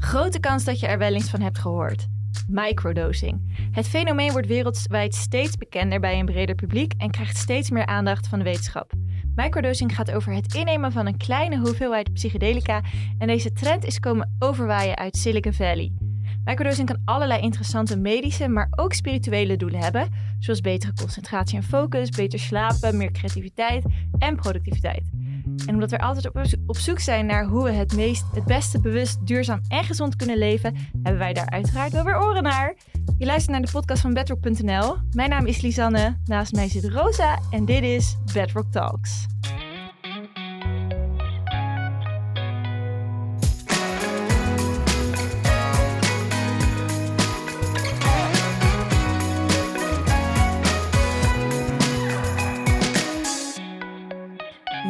Grote kans dat je er wel eens van hebt gehoord. Microdosing. Het fenomeen wordt wereldwijd steeds bekender bij een breder publiek en krijgt steeds meer aandacht van de wetenschap. Microdosing gaat over het innemen van een kleine hoeveelheid psychedelica en deze trend is komen overwaaien uit Silicon Valley. Microdosing kan allerlei interessante medische, maar ook spirituele doelen hebben, zoals betere concentratie en focus, beter slapen, meer creativiteit en productiviteit. En omdat we altijd op, zoek zijn naar hoe we het, meest, het beste bewust, duurzaam en gezond kunnen leven, hebben wij daar uiteraard wel weer oren naar. Je luistert naar de podcast van bedrock.nl. Mijn naam is Lisanne, naast mij zit Rosa en dit is Bedrock Talks.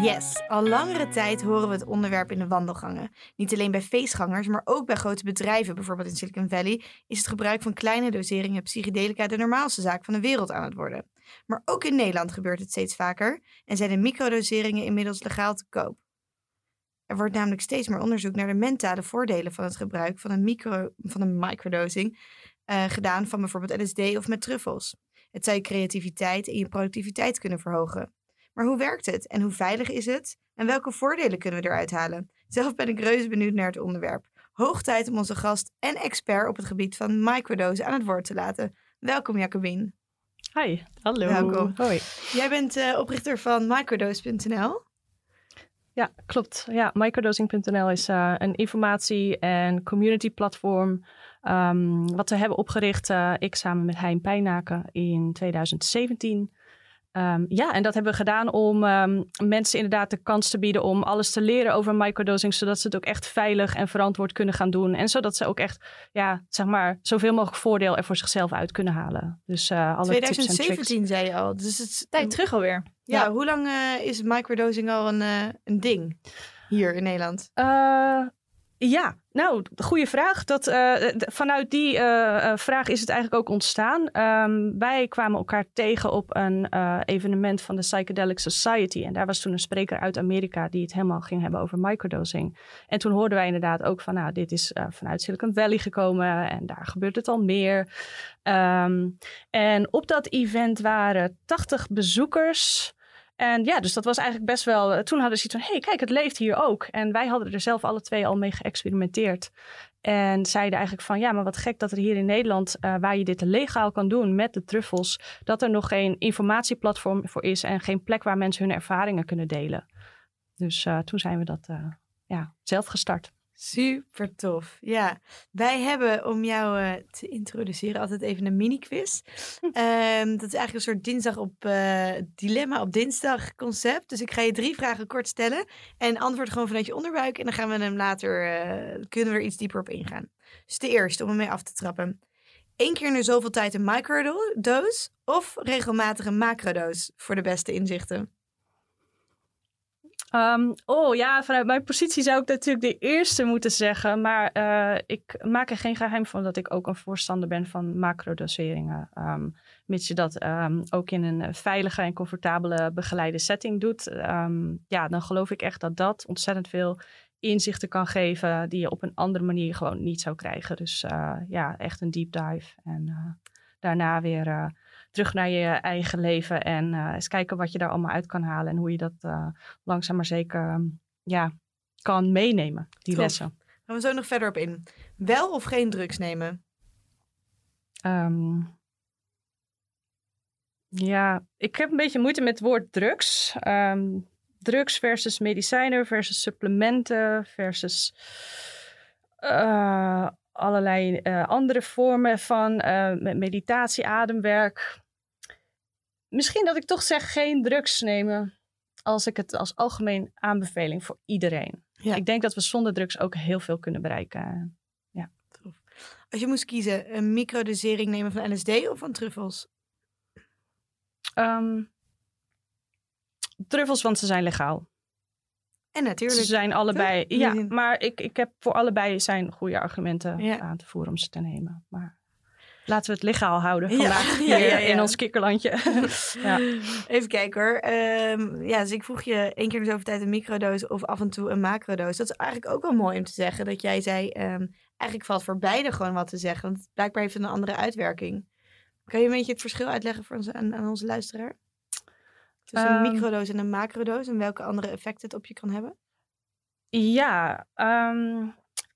Yes, al langere tijd horen we het onderwerp in de wandelgangen. Niet alleen bij feestgangers, maar ook bij grote bedrijven, bijvoorbeeld in Silicon Valley, is het gebruik van kleine doseringen psychedelica de normaalste zaak van de wereld aan het worden. Maar ook in Nederland gebeurt het steeds vaker en zijn de microdoseringen inmiddels legaal te koop. Er wordt namelijk steeds meer onderzoek naar de mentale voordelen van het gebruik van een, micro, van een microdosing uh, gedaan van bijvoorbeeld LSD of met truffels. Het zou je creativiteit en je productiviteit kunnen verhogen. Maar hoe werkt het en hoe veilig is het? En welke voordelen kunnen we eruit halen? Zelf ben ik reuze benieuwd naar het onderwerp. Hoog tijd om onze gast en expert op het gebied van microdose aan het woord te laten. Welkom Jacobien. Hi, hallo. Welkom. Hoi. Jij bent uh, oprichter van microdose.nl. Ja, klopt. Ja, microdosing.nl is uh, een informatie- en community platform um, wat we hebben opgericht, uh, ik samen met Hein Pijnaken in 2017. Um, ja, en dat hebben we gedaan om um, mensen inderdaad de kans te bieden om alles te leren over microdosing, zodat ze het ook echt veilig en verantwoord kunnen gaan doen. En zodat ze ook echt, ja, zeg maar, zoveel mogelijk voordeel er voor zichzelf uit kunnen halen. Dus uh, alle 2017 zei je al, dus het is tijd terug alweer. Ja, ja. hoe lang uh, is microdosing al een, uh, een ding hier in Nederland? Ja, nou, goede vraag. Dat, uh, vanuit die uh, vraag is het eigenlijk ook ontstaan. Um, wij kwamen elkaar tegen op een evenement van de Psychedelic Society. En daar was toen een spreker uit Amerika die het helemaal ging hebben over microdosing. En toen hoorden wij inderdaad ook van, nou, dit is vanuit Silicon Valley gekomen en daar gebeurt het al meer. Um, en op dat event waren 80 bezoekers. En ja, dus dat was eigenlijk best wel. Toen hadden ze iets van: hey, kijk, het leeft hier ook. En wij hadden er zelf alle twee al mee geëxperimenteerd. En zeiden eigenlijk van: ja, maar wat gek dat er hier in Nederland, uh, waar je dit legaal kan doen met de truffels, dat er nog geen informatieplatform voor is en geen plek waar mensen hun ervaringen kunnen delen. Dus uh, toen zijn we dat ja, zelf gestart. Super tof. Ja, wij hebben om jou uh, te introduceren altijd even een mini-quiz. um, dat is eigenlijk een soort dinsdag op uh, dilemma op dinsdag concept. Dus ik ga je drie vragen kort stellen en antwoord gewoon vanuit je onderbuik. En dan gaan we hem later, uh, kunnen we er iets dieper op ingaan. Dus de eerste, om hem mee af te trappen. Eén keer in zoveel tijd een microdose of regelmatig een macrodose voor de beste inzichten? Um, oh ja, vanuit mijn positie zou ik natuurlijk de eerste moeten zeggen. Maar uh, ik maak er geen geheim van dat ik ook een voorstander ben van macrodoseringen. Um, mits je dat um, ook in een veilige en comfortabele begeleide setting doet. ja, dan geloof ik echt dat dat ontzettend veel inzichten kan geven die je op een andere manier gewoon niet zou krijgen. Dus uh, ja, echt een deep dive. En uh, daarna weer terug naar je eigen leven en uh, eens kijken wat je daar allemaal uit kan halen en hoe je dat uh, langzaam maar zeker um, ja, kan meenemen, die lessen. Gaan we zo nog verder op in. Wel of geen drugs nemen? Um, ja, ik heb een beetje moeite met het woord drugs. Um, drugs versus medicijnen versus supplementen versus uh, allerlei uh, andere vormen van uh, meditatie, ademwerk. Misschien dat ik toch zeg geen drugs nemen als ik het als algemeen aanbeveling voor iedereen. Ja. Ik denk dat we zonder drugs ook heel veel kunnen bereiken. Ja. Als je moest kiezen, een microdosering nemen van LSD of van truffels? Um, truffels, want ze zijn legaal. En natuurlijk. Ze zijn allebei. Ja, maar ik, ik heb voor allebei zijn goede argumenten ja. aan te voeren om ze te nemen. Maar laten we het legaal houden vandaag ja. in ons kikkerlandje. Even kijken hoor. Um, ja, dus ik vroeg je één keer zoveel tijd een microdose of af en toe een macrodose. Dat is eigenlijk ook wel mooi om te zeggen. Dat jij zei, um, eigenlijk valt voor beide gewoon wat te zeggen. Want blijkbaar heeft het een andere uitwerking. Kan je een beetje het verschil uitleggen voor onze, aan, aan onze luisteraar? Tussen een Ehm. microdoos en een macrodoos en welke andere effecten het op je kan hebben? Ja, ehm,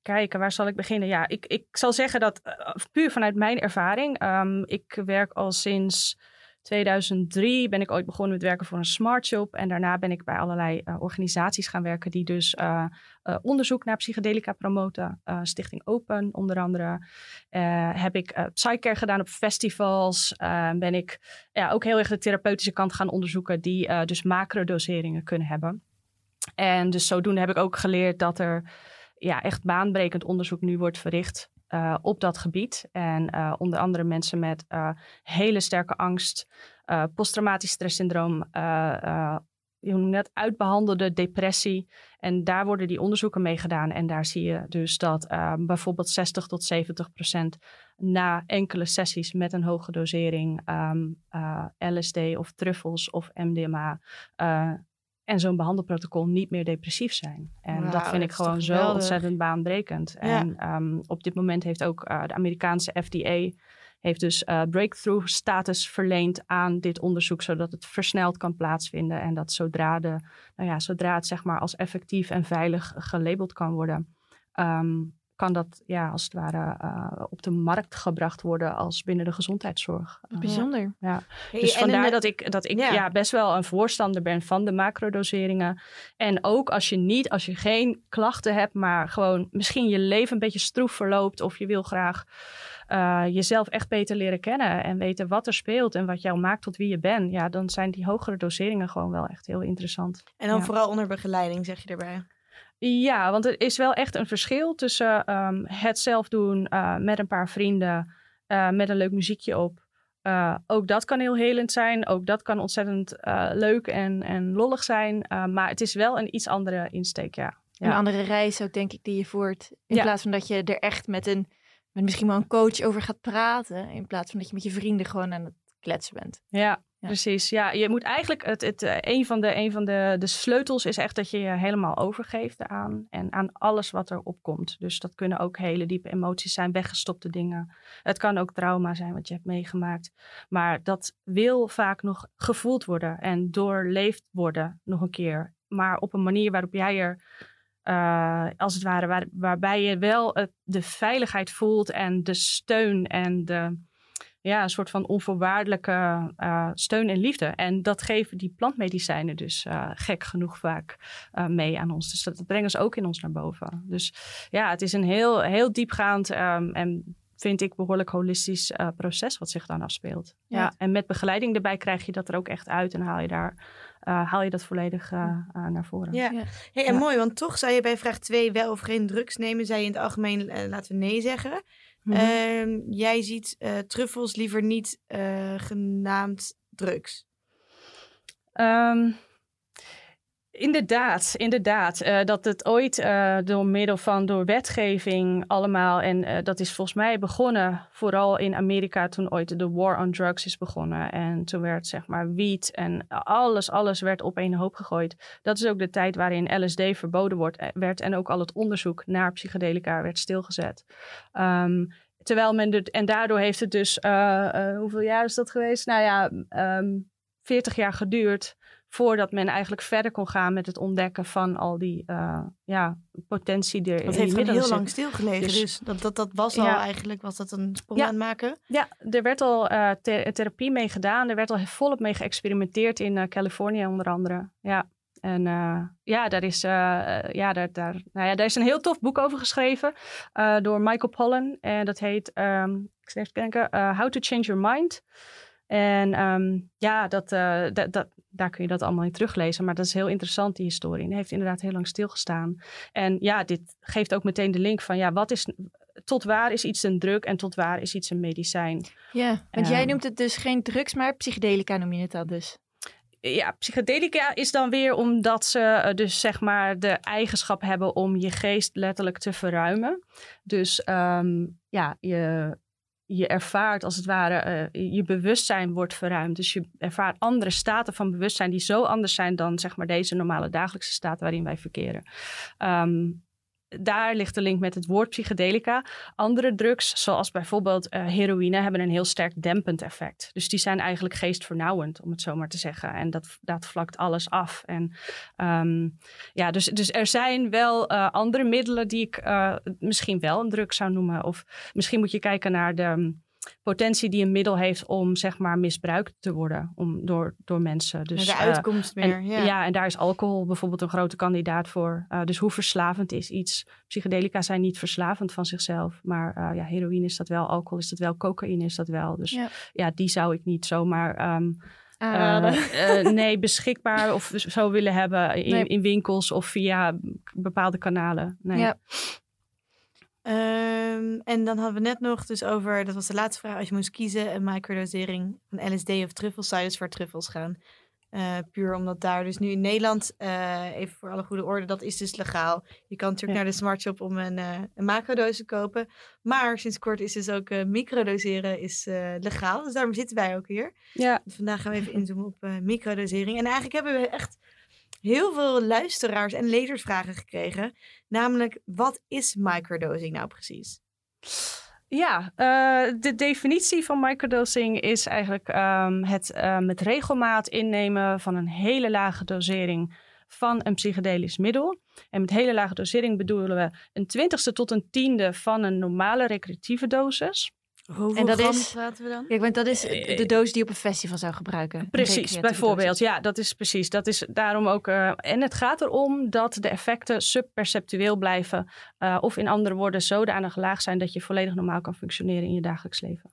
kijken, waar zal ik beginnen? Ja, ik, ik zal zeggen dat eh, puur vanuit mijn ervaring. ehm, ik werk al sinds 2003 ben ik ooit begonnen met werken voor een smart shop. En daarna ben ik bij allerlei eh, organisaties gaan werken die dus eh, eh, onderzoek naar psychedelica promoten. Stichting Open onder andere. Heb ik eh psychcare gedaan op festivals. Ben ik ja, ook heel erg de therapeutische kant gaan onderzoeken die dus macrodoseringen kunnen hebben. En dus zodoende heb ik ook geleerd dat er ja, echt baanbrekend onderzoek nu wordt verricht eh, op dat gebied. En eh, onder andere mensen met eh, hele sterke angst, posttraumatisch stresssyndroom, je net uitbehandelde depressie. En daar worden die onderzoeken mee gedaan. En daar zie je dus dat bijvoorbeeld 60 tot 70 procent na enkele sessies met een hoge dosering ehm, eh, LSD of truffels of MDMA en zo'n behandelprotocol niet meer depressief zijn. En dat vind ik gewoon zo geweldig. ontzettend baanbrekend. Ja. En ehm, op dit moment heeft ook eh, de Amerikaanse FDA heeft dus eh, breakthrough status verleend aan dit onderzoek, zodat het versneld kan plaatsvinden en dat zodra, de, nou ja, zodra het zeg maar als effectief en veilig gelabeld kan worden, ehm, kan dat ja, als het ware eh, op de markt gebracht worden als binnen de gezondheidszorg. Eh, Bijzonder. Hey, dus vandaar dat ik, dat ik Ja. ja. best wel een voorstander ben van de macrodoseringen. En ook als je niet, als je geen klachten hebt, maar gewoon misschien je leven een beetje stroef verloopt. Of je wil graag eh, jezelf echt beter leren kennen en weten wat er speelt en wat jou maakt tot wie je bent. Ja, dan zijn die hogere doseringen gewoon wel echt heel interessant. En dan Ja. vooral onder begeleiding, zeg je erbij. Ja, want er is wel echt een verschil tussen ehm, het zelf doen eh, met een paar vrienden, eh, met een leuk muziekje op. Eh, ook dat kan heel helend zijn. Ook dat kan ontzettend leuk en, en lollig zijn. Maar het is wel een iets andere insteek, ja. Een andere reis ook, denk ik, die je voert. In Ja. plaats van dat je er echt met een, met misschien wel een coach over gaat praten. In plaats van dat je met je vrienden gewoon aan het kletsen bent. Ja, Precies. Ja, je moet eigenlijk het, het, eh, een van, de, een van de, de sleutels is echt dat je je helemaal overgeeft aan en aan alles wat er opkomt. Dus dat kunnen ook hele diepe emoties zijn, weggestopte dingen. Het kan ook trauma zijn wat je hebt meegemaakt. Maar dat wil vaak nog gevoeld worden en doorleefd worden nog een keer. Maar op een manier waarop jij er, eh, als het ware, waar, waarbij je wel de veiligheid voelt en de steun en de ja, een soort van onvoorwaardelijke eh, steun en liefde. En dat geven die plantmedicijnen dus eh, gek genoeg vaak eh, mee aan ons. Dus dat, dat brengen ze ook in ons naar boven. Dus ja, het is een heel, heel diepgaand ehm, en vind ik behoorlijk holistisch eh, proces wat zich dan afspeelt. Ja. Ja. en met begeleiding erbij krijg je dat er ook echt uit en haal je, daar, eh, haal je dat volledig naar voren. Ja. Ja. Hey, en Ja. mooi, want toch zou je bij vraag 2 wel of geen drugs nemen. Zou je in het algemeen, laten we nee zeggen. Mhm. Ehm, jij ziet eh, truffels liever niet eh, genaamd drugs. Ehm, inderdaad, inderdaad. eh, dat het ooit eh, door middel van door wetgeving allemaal. En eh, dat is volgens mij begonnen vooral in Amerika toen ooit de war on drugs is begonnen. En toen werd zeg maar wiet en alles, alles werd op één hoop gegooid. Dat is ook de tijd waarin LSD verboden wordt, werd en ook al het onderzoek naar psychedelica werd stilgezet. Ehm, terwijl men het, en daardoor heeft het dus, hoeveel jaar is dat geweest? Nou ja, ehm 40 jaar geduurd voordat men eigenlijk verder kon gaan met het ontdekken van al die eh, ja, potentie die er in Dat heeft heel zit. lang stilgelegen. Dus, Dus- dat, dat, dat was al Ja. eigenlijk, was dat een sprong Ja. aan het maken. Ja, er werd al eh, the- therapie mee gedaan. Er werd al volop mee geëxperimenteerd in eh, Californië onder andere. Ja. En ja, daar is, ja, daar, daar, nou ja, daar is een heel tof boek over geschreven door Michael Pollan. En dat heet, ehm, ik zal even denken, How to Change Your Mind. En ehm, ja, dat, eh, dat, dat, daar kun je dat allemaal in teruglezen. Maar dat is heel interessant, die historie. En die heeft inderdaad heel lang stilgestaan. En ja, dit geeft ook meteen de link van, ja, wat is, tot waar is iets een drug en tot waar is iets een medicijn? Ja, want jij Ehm. noemt het dus geen drugs, maar psychedelica noem je het dan dus. Ja, psychedelica is dan weer omdat ze eh, dus zeg maar de eigenschap hebben om je geest letterlijk te verruimen. Dus ehm, ja, je, je ervaart als het ware, eh, je bewustzijn wordt verruimd. Dus je ervaart andere staten van bewustzijn die zo anders zijn dan zeg maar deze normale dagelijkse staten waarin wij verkeren. Ehm, daar ligt de link met het woord psychedelica. Andere drugs, zoals bijvoorbeeld uh, heroïne, hebben een heel sterk dempend effect. Dus die zijn eigenlijk geestvernauwend, om het zo maar te zeggen. En dat, dat vlakt alles af. En ehm, ja, dus, dus er zijn wel uh, andere middelen die ik uh, misschien wel een drug zou noemen. Of misschien moet je kijken naar de potentie die een middel heeft om zeg maar misbruikt te worden om, door, door mensen. Dus, de uitkomst meer. En, ja. ja. en daar is alcohol bijvoorbeeld een grote kandidaat voor. Uh, dus hoe verslavend is iets? Psychedelica zijn niet verslavend van zichzelf, maar uh, ja, heroïne is dat wel, alcohol is dat wel, cocaïne is dat wel. Dus ja, ja die zou ik niet zomaar. Um, uh, nee, beschikbaar of zo willen hebben in, nee. in, winkels of via bepaalde kanalen. Nee. Ja. Um, en dan hadden we net nog dus over, dat was de laatste vraag, als je moest kiezen, een microdosering van LSD of truffels, zou je dus voor truffels gaan. Uh, puur omdat daar dus nu in Nederland, uh, even voor alle goede orde, dat is dus legaal. Je kan natuurlijk ja. naar de smartshop om een, uh, een macrodoos te kopen. Maar sinds kort is dus ook microdoseren is, legaal. Dus daarom zitten wij ook hier. Ja. Dus vandaag gaan we even inzoomen op microdosering. En eigenlijk hebben we echt heel veel luisteraars en lezersvragen gekregen. Namelijk, wat is microdosing nou precies? Ja, uh, de definitie van microdosing is eigenlijk um, het met regelmaat innemen van een hele lage dosering van een psychedelisch middel. En met hele lage dosering bedoelen we een twintigste tot een tiende van een normale recreatieve dosis. Hoeveel en dat gram is, praten we dan? Kijk, want dat is de doos die je op een festival zou gebruiken. Precies, bijvoorbeeld. Ja, dat is precies. Dat is daarom ook. Uh, en het gaat erom dat de effecten subperceptueel blijven. Uh, of in andere woorden, zodanig laag zijn dat je volledig normaal kan functioneren in je dagelijks leven.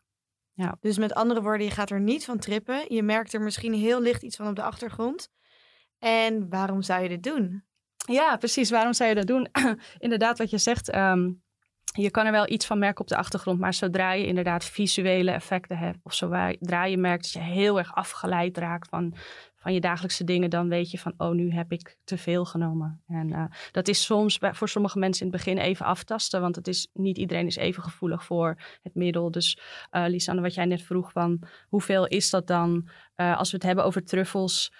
Ja. Dus met andere woorden, je gaat er niet van trippen. Je merkt er misschien heel licht iets van op de achtergrond. En waarom zou je dit doen? Ja, precies. Waarom zou je dat doen? Inderdaad, wat je zegt. Um, je kan er wel iets van merken op de achtergrond, maar zodra je inderdaad visuele effecten hebt, of zodra je merkt dat je heel erg afgeleid raakt van, van je dagelijkse dingen, dan weet je van, oh, nu heb ik te veel genomen. En uh, dat is soms voor sommige mensen in het begin even aftasten, want het is, niet iedereen is even gevoelig voor het middel. Dus uh, Lisanne, wat jij net vroeg van, hoeveel is dat dan? Uh, als we het hebben over truffels,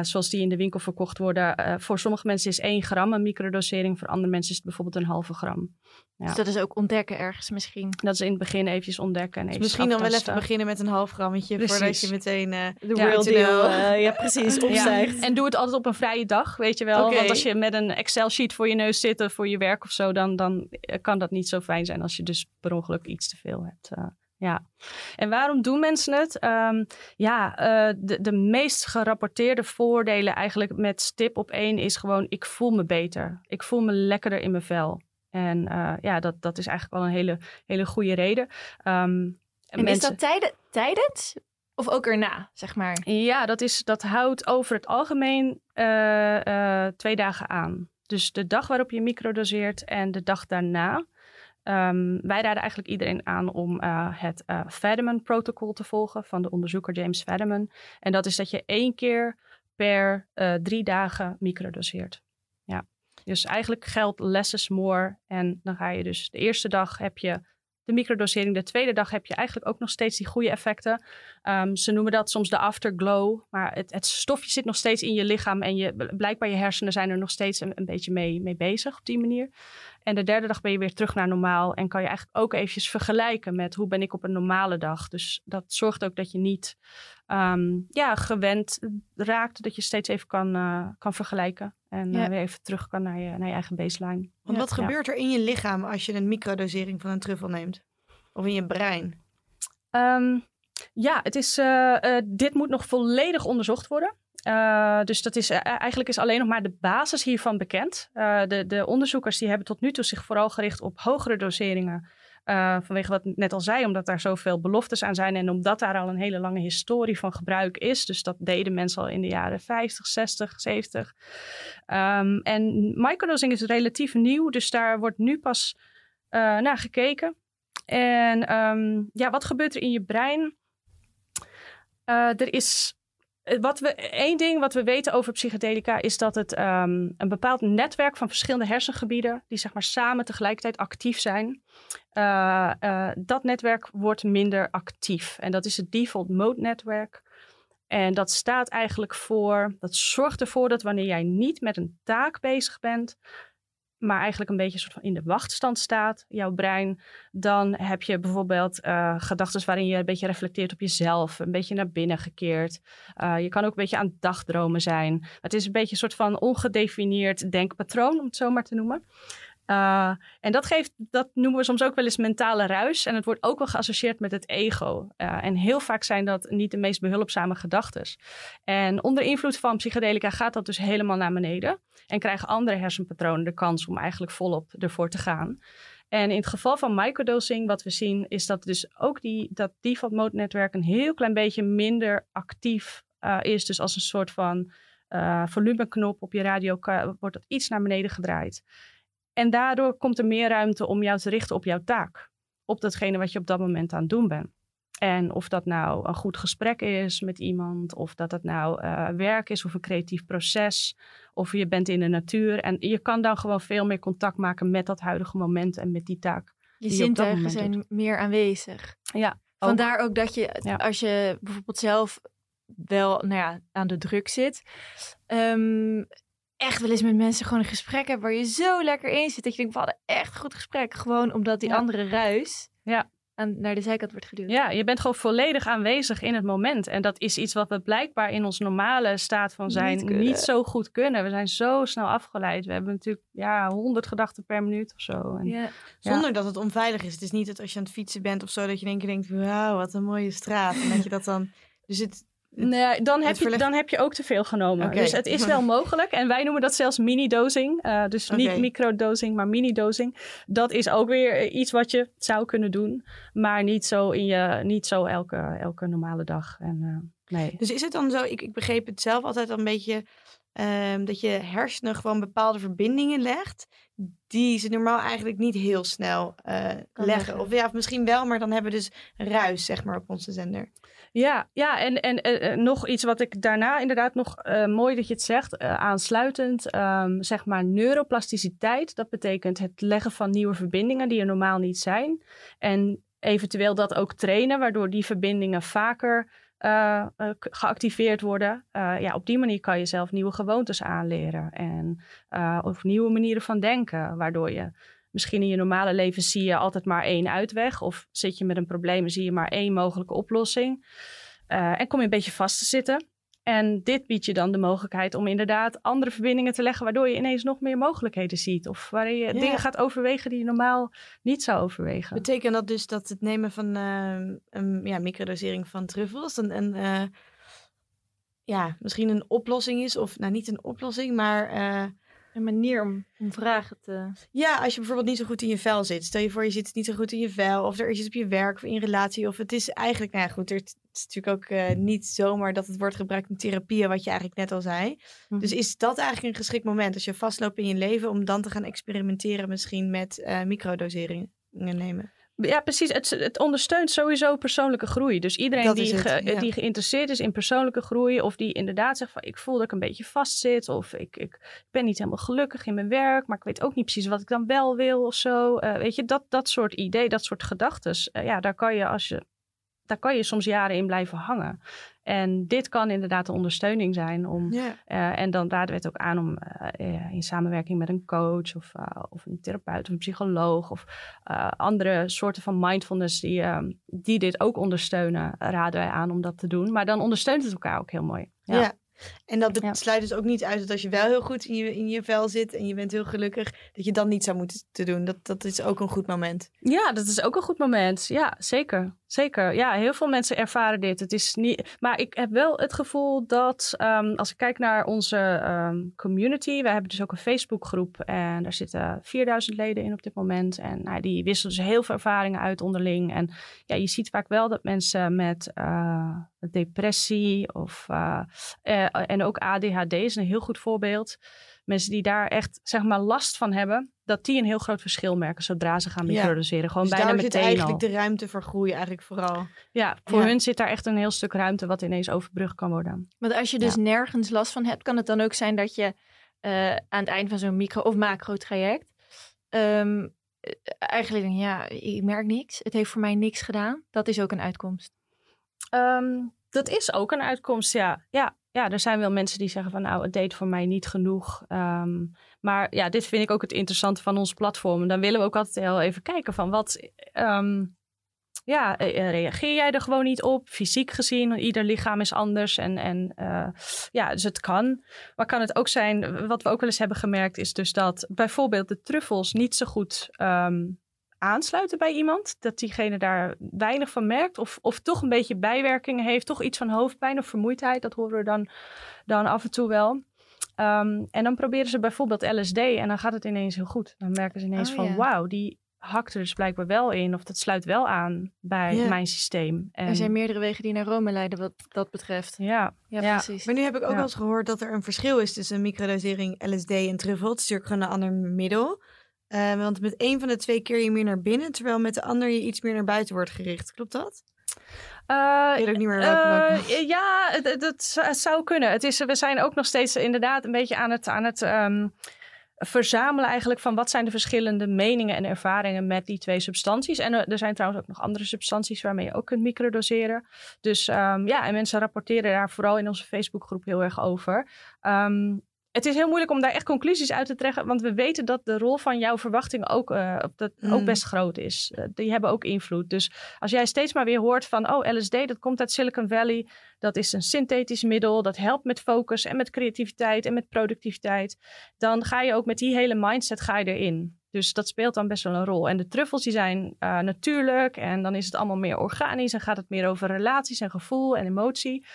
zoals die in de winkel verkocht worden. Voor sommige mensen is 1 gram een microdosering, voor andere mensen is het bijvoorbeeld een halve gram. Ja. Dus dat is ook ontdekken ergens misschien. Dat is in het begin eventjes ontdekken. En dus misschien dan wel even beginnen met een half grammetje, precies. voordat je meteen uh, de ja, real deal, ja precies, opstijgt. Ja. En doe het altijd op een vrije dag, weet je wel. Okay. Want als je met een Excel-sheet voor je neus zit voor je werk of zo, dan, dan kan dat niet zo fijn zijn als je dus per ongeluk iets te veel hebt. Ja, en waarom doen mensen het? Um, ja, uh, de, de meest gerapporteerde voordelen eigenlijk met stip op één is gewoon: ik voel me beter. Ik voel me lekkerder in mijn vel. En uh, ja, dat, dat is eigenlijk wel een hele, hele goede reden. Um, en mensen... is dat tijden, tijdens of ook erna, zeg maar? Ja, dat, is, dat houdt over het algemeen uh, twee dagen aan. Dus de dag waarop je microdoseert en de dag daarna. Um, wij raden eigenlijk iedereen aan om uh, het uh, Fadiman-protocol te volgen van de onderzoeker James Fadiman. En dat is dat je één keer per uh, drie dagen microdoseert. Dus eigenlijk geldt less is more. En dan ga je dus de eerste dag heb je de microdosering. De tweede dag heb je eigenlijk ook nog steeds die goede effecten. Um, ze noemen dat soms de afterglow. Maar het, het, stofje zit nog steeds in je lichaam. En je, blijkbaar je hersenen zijn er nog steeds een, beetje mee, mee bezig op die manier. En de derde dag ben je weer terug naar normaal. En kan je eigenlijk ook eventjes vergelijken met hoe ben ik op een normale dag. Dus dat zorgt ook dat je niet um, ja, gewend raakt. Dat je steeds even kan, uh, kan vergelijken. En ja. uh, weer even terug kan naar je, naar je eigen baseline. Want ja, wat gebeurt er in je lichaam als je een microdosering van een truffel neemt? Of in je brein? Um, ja, het is, uh, dit moet nog volledig onderzocht worden. Uh, dus dat is, eigenlijk is alleen nog maar de basis hiervan bekend. De, de, onderzoekers die hebben tot nu toe zich vooral gericht op hogere doseringen. Vanwege wat ik net al zei, omdat daar zoveel beloftes aan zijn en omdat daar al een hele lange historie van gebruik is. Dus dat deden mensen al in de jaren 50, 60, 70. Um, en microdosing is relatief nieuw, dus daar wordt nu pas naar gekeken. En um, ja, wat gebeurt er in je brein? er is wat we, één ding wat we weten over psychedelica is dat het um, een bepaald netwerk van verschillende hersengebieden, die zeg maar samen tegelijkertijd actief zijn, uh, dat netwerk wordt minder actief. En dat is het default mode netwerk. En dat staat eigenlijk voor, dat zorgt ervoor dat wanneer jij niet met een taak bezig bent, maar eigenlijk een beetje soort van in de wachtstand staat, jouw brein, dan heb je bijvoorbeeld uh, gedachten waarin je een beetje reflecteert op jezelf, een beetje naar binnen gekeerd. Uh, je kan ook een beetje aan dagdromen zijn. Het is een beetje een soort van ongedefinieerd denkpatroon, om het zo maar te noemen. Uh, en dat, geeft, dat noemen we soms ook wel eens mentale ruis. En het wordt ook wel geassocieerd met het ego. Uh, en heel vaak zijn dat niet de meest behulpzame gedachten. En onder invloed van psychedelica gaat dat dus helemaal naar beneden. En krijgen andere hersenpatronen de kans om eigenlijk volop ervoor te gaan. En in het geval van microdosing, wat we zien, is dat dus ook die, dat default mode netwerk een heel klein beetje minder actief uh, is. Dus als een soort van volumeknop op je radio wordt dat iets naar beneden gedraaid. En daardoor komt er meer ruimte om jou te richten op jouw taak. Op datgene wat je op dat moment aan het doen bent. En of dat nou een goed gesprek is met iemand, of dat het nou uh, werk is of een creatief proces, of je bent in de natuur. En je kan dan gewoon veel meer contact maken met dat huidige moment en met die taak. Je zintuigen zijn doet. meer aanwezig. Ja. Vandaar ook dat je, ja. als je bijvoorbeeld zelf wel nou ja, aan de druk zit, um, echt wel eens met mensen gewoon een gesprek hebt waar je zo lekker in zit. Dat je denkt, we hadden echt goed gesprek. Gewoon omdat die ja. andere ruis ja. aan, naar de zijkant wordt geduwd. Ja, je bent gewoon volledig aanwezig in het moment. En dat is iets wat we blijkbaar in ons normale staat van zijn niet, niet zo goed kunnen. We zijn zo snel afgeleid. We hebben natuurlijk ja, honderd gedachten per minuut of zo. En, ja. Zonder dat het onveilig is. Het is niet dat als je aan het fietsen bent of zo, dat je denk denkt, wauw, wat een mooie straat. En dat je dat dan... Dus het, Nee, dan heb, je, dan heb je ook te veel genomen. Okay. Dus het is wel mogelijk. En wij noemen dat zelfs mini-dosing. Uh, dus okay. niet microdosing, maar mini-dosing. Dat is ook weer iets wat je zou kunnen doen. Maar niet zo, in je, niet zo elke, elke normale dag. En, uh, nee. Dus is het dan zo, ik, ik begreep het zelf altijd een beetje... Um, dat je hersenen gewoon bepaalde verbindingen legt... die ze normaal eigenlijk niet heel snel uh, leggen. leggen. Of ja, misschien wel, maar dan hebben we dus ruis zeg maar, op onze zender. Ja, ja en, en nog iets wat ik daarna inderdaad nog uh, mooi dat je het zegt, uh, aansluitend, um, zeg maar neuroplasticiteit. Dat betekent het leggen van nieuwe verbindingen die er normaal niet zijn. En eventueel dat ook trainen, waardoor die verbindingen vaker geactiveerd worden. ja, op die manier kan je zelf nieuwe gewoontes aanleren en of nieuwe manieren van denken, waardoor je Misschien in je normale leven zie je altijd maar één uitweg. Of zit je met een probleem en zie je maar één mogelijke oplossing. Uh, en kom je een beetje vast te zitten. En dit biedt je dan de mogelijkheid om inderdaad andere verbindingen te leggen, waardoor je ineens nog meer mogelijkheden ziet. Of waarin je ja. dingen gaat overwegen die je normaal niet zou overwegen. Betekent dat dus dat het nemen van uh, een ja, microdosering van truffels een, een uh, ja, misschien een oplossing is? Of nou niet een oplossing, maar een manier om, om vragen te. Ja, als je bijvoorbeeld niet zo goed in je vel zit. Stel je voor, je zit niet zo goed in je vel. Of er is iets op je werk of in relatie. Of het is eigenlijk, nou ja, goed. Het is natuurlijk ook uh, niet zomaar dat het wordt gebruikt in therapieën, wat je eigenlijk net al zei. Mm-hmm. Dus is dat eigenlijk een geschikt moment als je vastloopt in je leven om dan te gaan experimenteren, misschien met uh, microdoseringen nemen? Ja, precies. Het, het, ondersteunt sowieso persoonlijke groei. Dus iedereen die, ge, ja. die geïnteresseerd is in persoonlijke groei, of die inderdaad zegt van ik voel dat ik een beetje vastzit, of ik, ik ben niet helemaal gelukkig in mijn werk, maar ik weet ook niet precies wat ik dan wel wil of zo. Uh, weet je, dat, dat soort idee, dat soort gedachten, uh, ja, daar kan je als je daar kan je soms jaren in blijven hangen. En dit kan inderdaad de ondersteuning zijn om. Yeah. Uh, en dan raden we het ook aan om uh, in samenwerking met een coach of, uh, of een therapeut of een psycholoog of andere soorten van mindfulness die, die dit ook ondersteunen, raden wij aan om dat te doen. Maar dan ondersteunt het elkaar ook heel mooi. Ja. Yeah. En dat ja. sluit dus ook niet uit dat als je wel heel goed in je, in je vel zit en je bent heel gelukkig, dat je dan niet zou moeten te doen. Dat, dat is ook een goed moment. Ja, dat is ook een goed moment. Ja, zeker. Zeker. Ja, heel veel mensen ervaren dit. Het is niet. Maar ik heb wel het gevoel dat um, als ik kijk naar onze um, community, we hebben dus ook een Facebookgroep en daar zitten 4000 leden in op dit moment. En nou, die wisselen dus heel veel ervaringen uit onderling. En ja, je ziet vaak wel dat mensen met uh, depressie of uh, uh, en ook ADHD is een heel goed voorbeeld. Mensen die daar echt zeg maar last van hebben, dat die een heel groot verschil merken zodra ze gaan microdoseren. Ja. Gewoon dus bijna daar meteen zit eigenlijk al. de ruimte voor groei eigenlijk vooral. Ja, voor ja. hun zit daar echt een heel stuk ruimte wat ineens overbrugd kan worden. Want als je dus ja. nergens last van hebt, kan het dan ook zijn dat je uh, aan het eind van zo'n micro- of macro-traject um, eigenlijk denk ja, ik merk niks. Het heeft voor mij niks gedaan. Dat is ook een uitkomst. Um, dat is ook een uitkomst, ja. Ja, ja, er zijn wel mensen die zeggen van nou, het deed voor mij niet genoeg. Ehm, maar ja, dit vind ik ook het interessante van ons platform. Dan willen we ook altijd heel even kijken van wat, ehm, ja, eh, reageer jij er gewoon niet op? Fysiek gezien, ieder lichaam is anders en, en uh, ja, dus het kan. Maar kan het ook zijn, wat we ook wel eens hebben gemerkt, is dus dat bijvoorbeeld de truffels niet zo goed um, aansluiten bij iemand. Dat diegene daar weinig van merkt. Of, of toch een beetje bijwerkingen heeft. Toch iets van hoofdpijn of vermoeidheid. Dat horen we dan, dan af en toe wel. Um, en dan proberen ze bijvoorbeeld LSD en dan gaat het ineens heel goed. Dan merken ze ineens oh, van wauw, die hakt er dus blijkbaar wel in. Of dat sluit wel aan bij mijn systeem. En... Er zijn meerdere wegen die naar Rome leiden wat dat betreft. Ja, ja, precies. Maar nu heb ik ook wel eens gehoord dat er een verschil is tussen microdosering LSD en truffel. Het is natuurlijk gewoon een ander middel. Uh, want met één van de twee keer je meer naar binnen, terwijl met de ander je iets meer naar buiten wordt gericht. Klopt dat? Uh, ik weet ook niet meer. Uh, ja, dat zou kunnen. Het is, we zijn ook nog steeds inderdaad een beetje aan het, aan het um, verzamelen eigenlijk van wat zijn de verschillende meningen en ervaringen met die twee substanties. En er zijn trouwens ook nog andere substanties waarmee je ook kunt microdoseren. Dus um, ja, en mensen rapporteren daar vooral in onze Facebookgroep heel erg over. Um, het is heel moeilijk om daar echt conclusies uit te trekken. Want we weten dat de rol van jouw verwachting ook, uh, dat ook mm. best groot is. Uh, die hebben ook invloed. Dus als jij steeds maar weer hoort van... oh, LSD, dat komt uit Silicon Valley. Dat is een synthetisch middel. Dat helpt met focus en met creativiteit en met productiviteit. Dan ga je ook met die hele mindset ga je erin. Dus dat speelt dan best wel een rol. En de truffels die zijn uh, natuurlijk en dan is het allemaal meer organisch en gaat het meer over relaties en gevoel en emotie.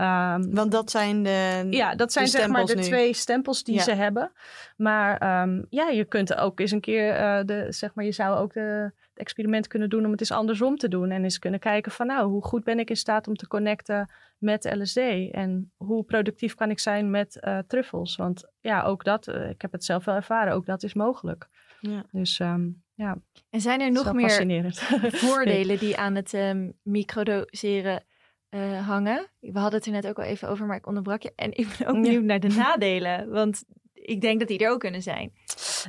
Um, Want dat zijn de Ja, dat zijn zeg maar de twee stempels die ze hebben. Maar um, ja, je kunt ook eens een keer uh, de, zeg maar, je zou ook de, het experiment kunnen doen om het eens andersom te doen. En eens kunnen kijken van nou, hoe goed ben ik in staat om te connecten met LSD? En hoe productief kan ik zijn met uh, truffels? Want ja, ook dat, ik heb het zelf wel ervaren, ook dat is mogelijk. Ja. Dus um, ja. En zijn er nog meer voordelen die aan het um, microdoseren uh, hangen? We hadden het er net ook al even over, maar ik onderbrak je. En ik ben ook benieuwd naar de nadelen, want ik denk dat die er ook kunnen zijn.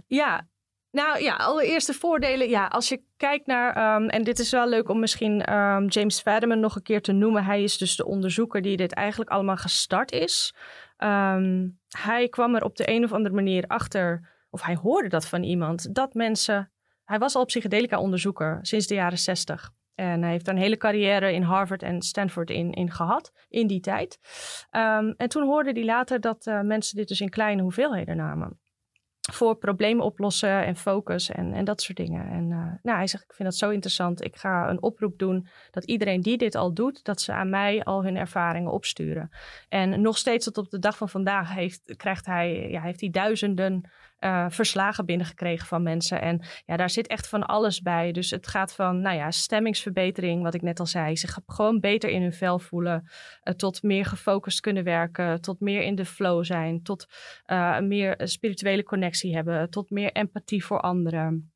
Ja, nou ja, allereerst de voordelen. Ja, als je kijkt naar, um, en dit is wel leuk om misschien um, James Fadiman nog een keer te noemen. Hij is dus de onderzoeker die dit eigenlijk allemaal gestart is. Um, hij kwam er op de een of andere manier achter of hij hoorde dat van iemand, dat mensen. Hij was al psychedelica onderzoeker sinds de jaren 60. En hij heeft een hele carrière in Harvard en Stanford in, in gehad in die tijd. Um, en toen hoorde hij later dat uh, mensen dit dus in kleine hoeveelheden namen voor problemen oplossen en focus en, en dat soort dingen. En uh, nou, hij zegt, ik vind dat zo interessant. Ik ga een oproep doen dat iedereen die dit al doet, dat ze aan mij al hun ervaringen opsturen. En nog steeds tot op de dag van vandaag heeft, krijgt hij, ja, heeft hij duizenden uh, verslagen binnengekregen van mensen. En ja, daar zit echt van alles bij. Dus het gaat van, nou ja, stemmingsverbetering, wat ik net al zei. Ze gaan gewoon beter in hun vel voelen. Uh, tot meer gefocust kunnen werken. Tot meer in de flow zijn. Tot uh, meer spirituele connectie hebben. Tot meer empathie voor anderen.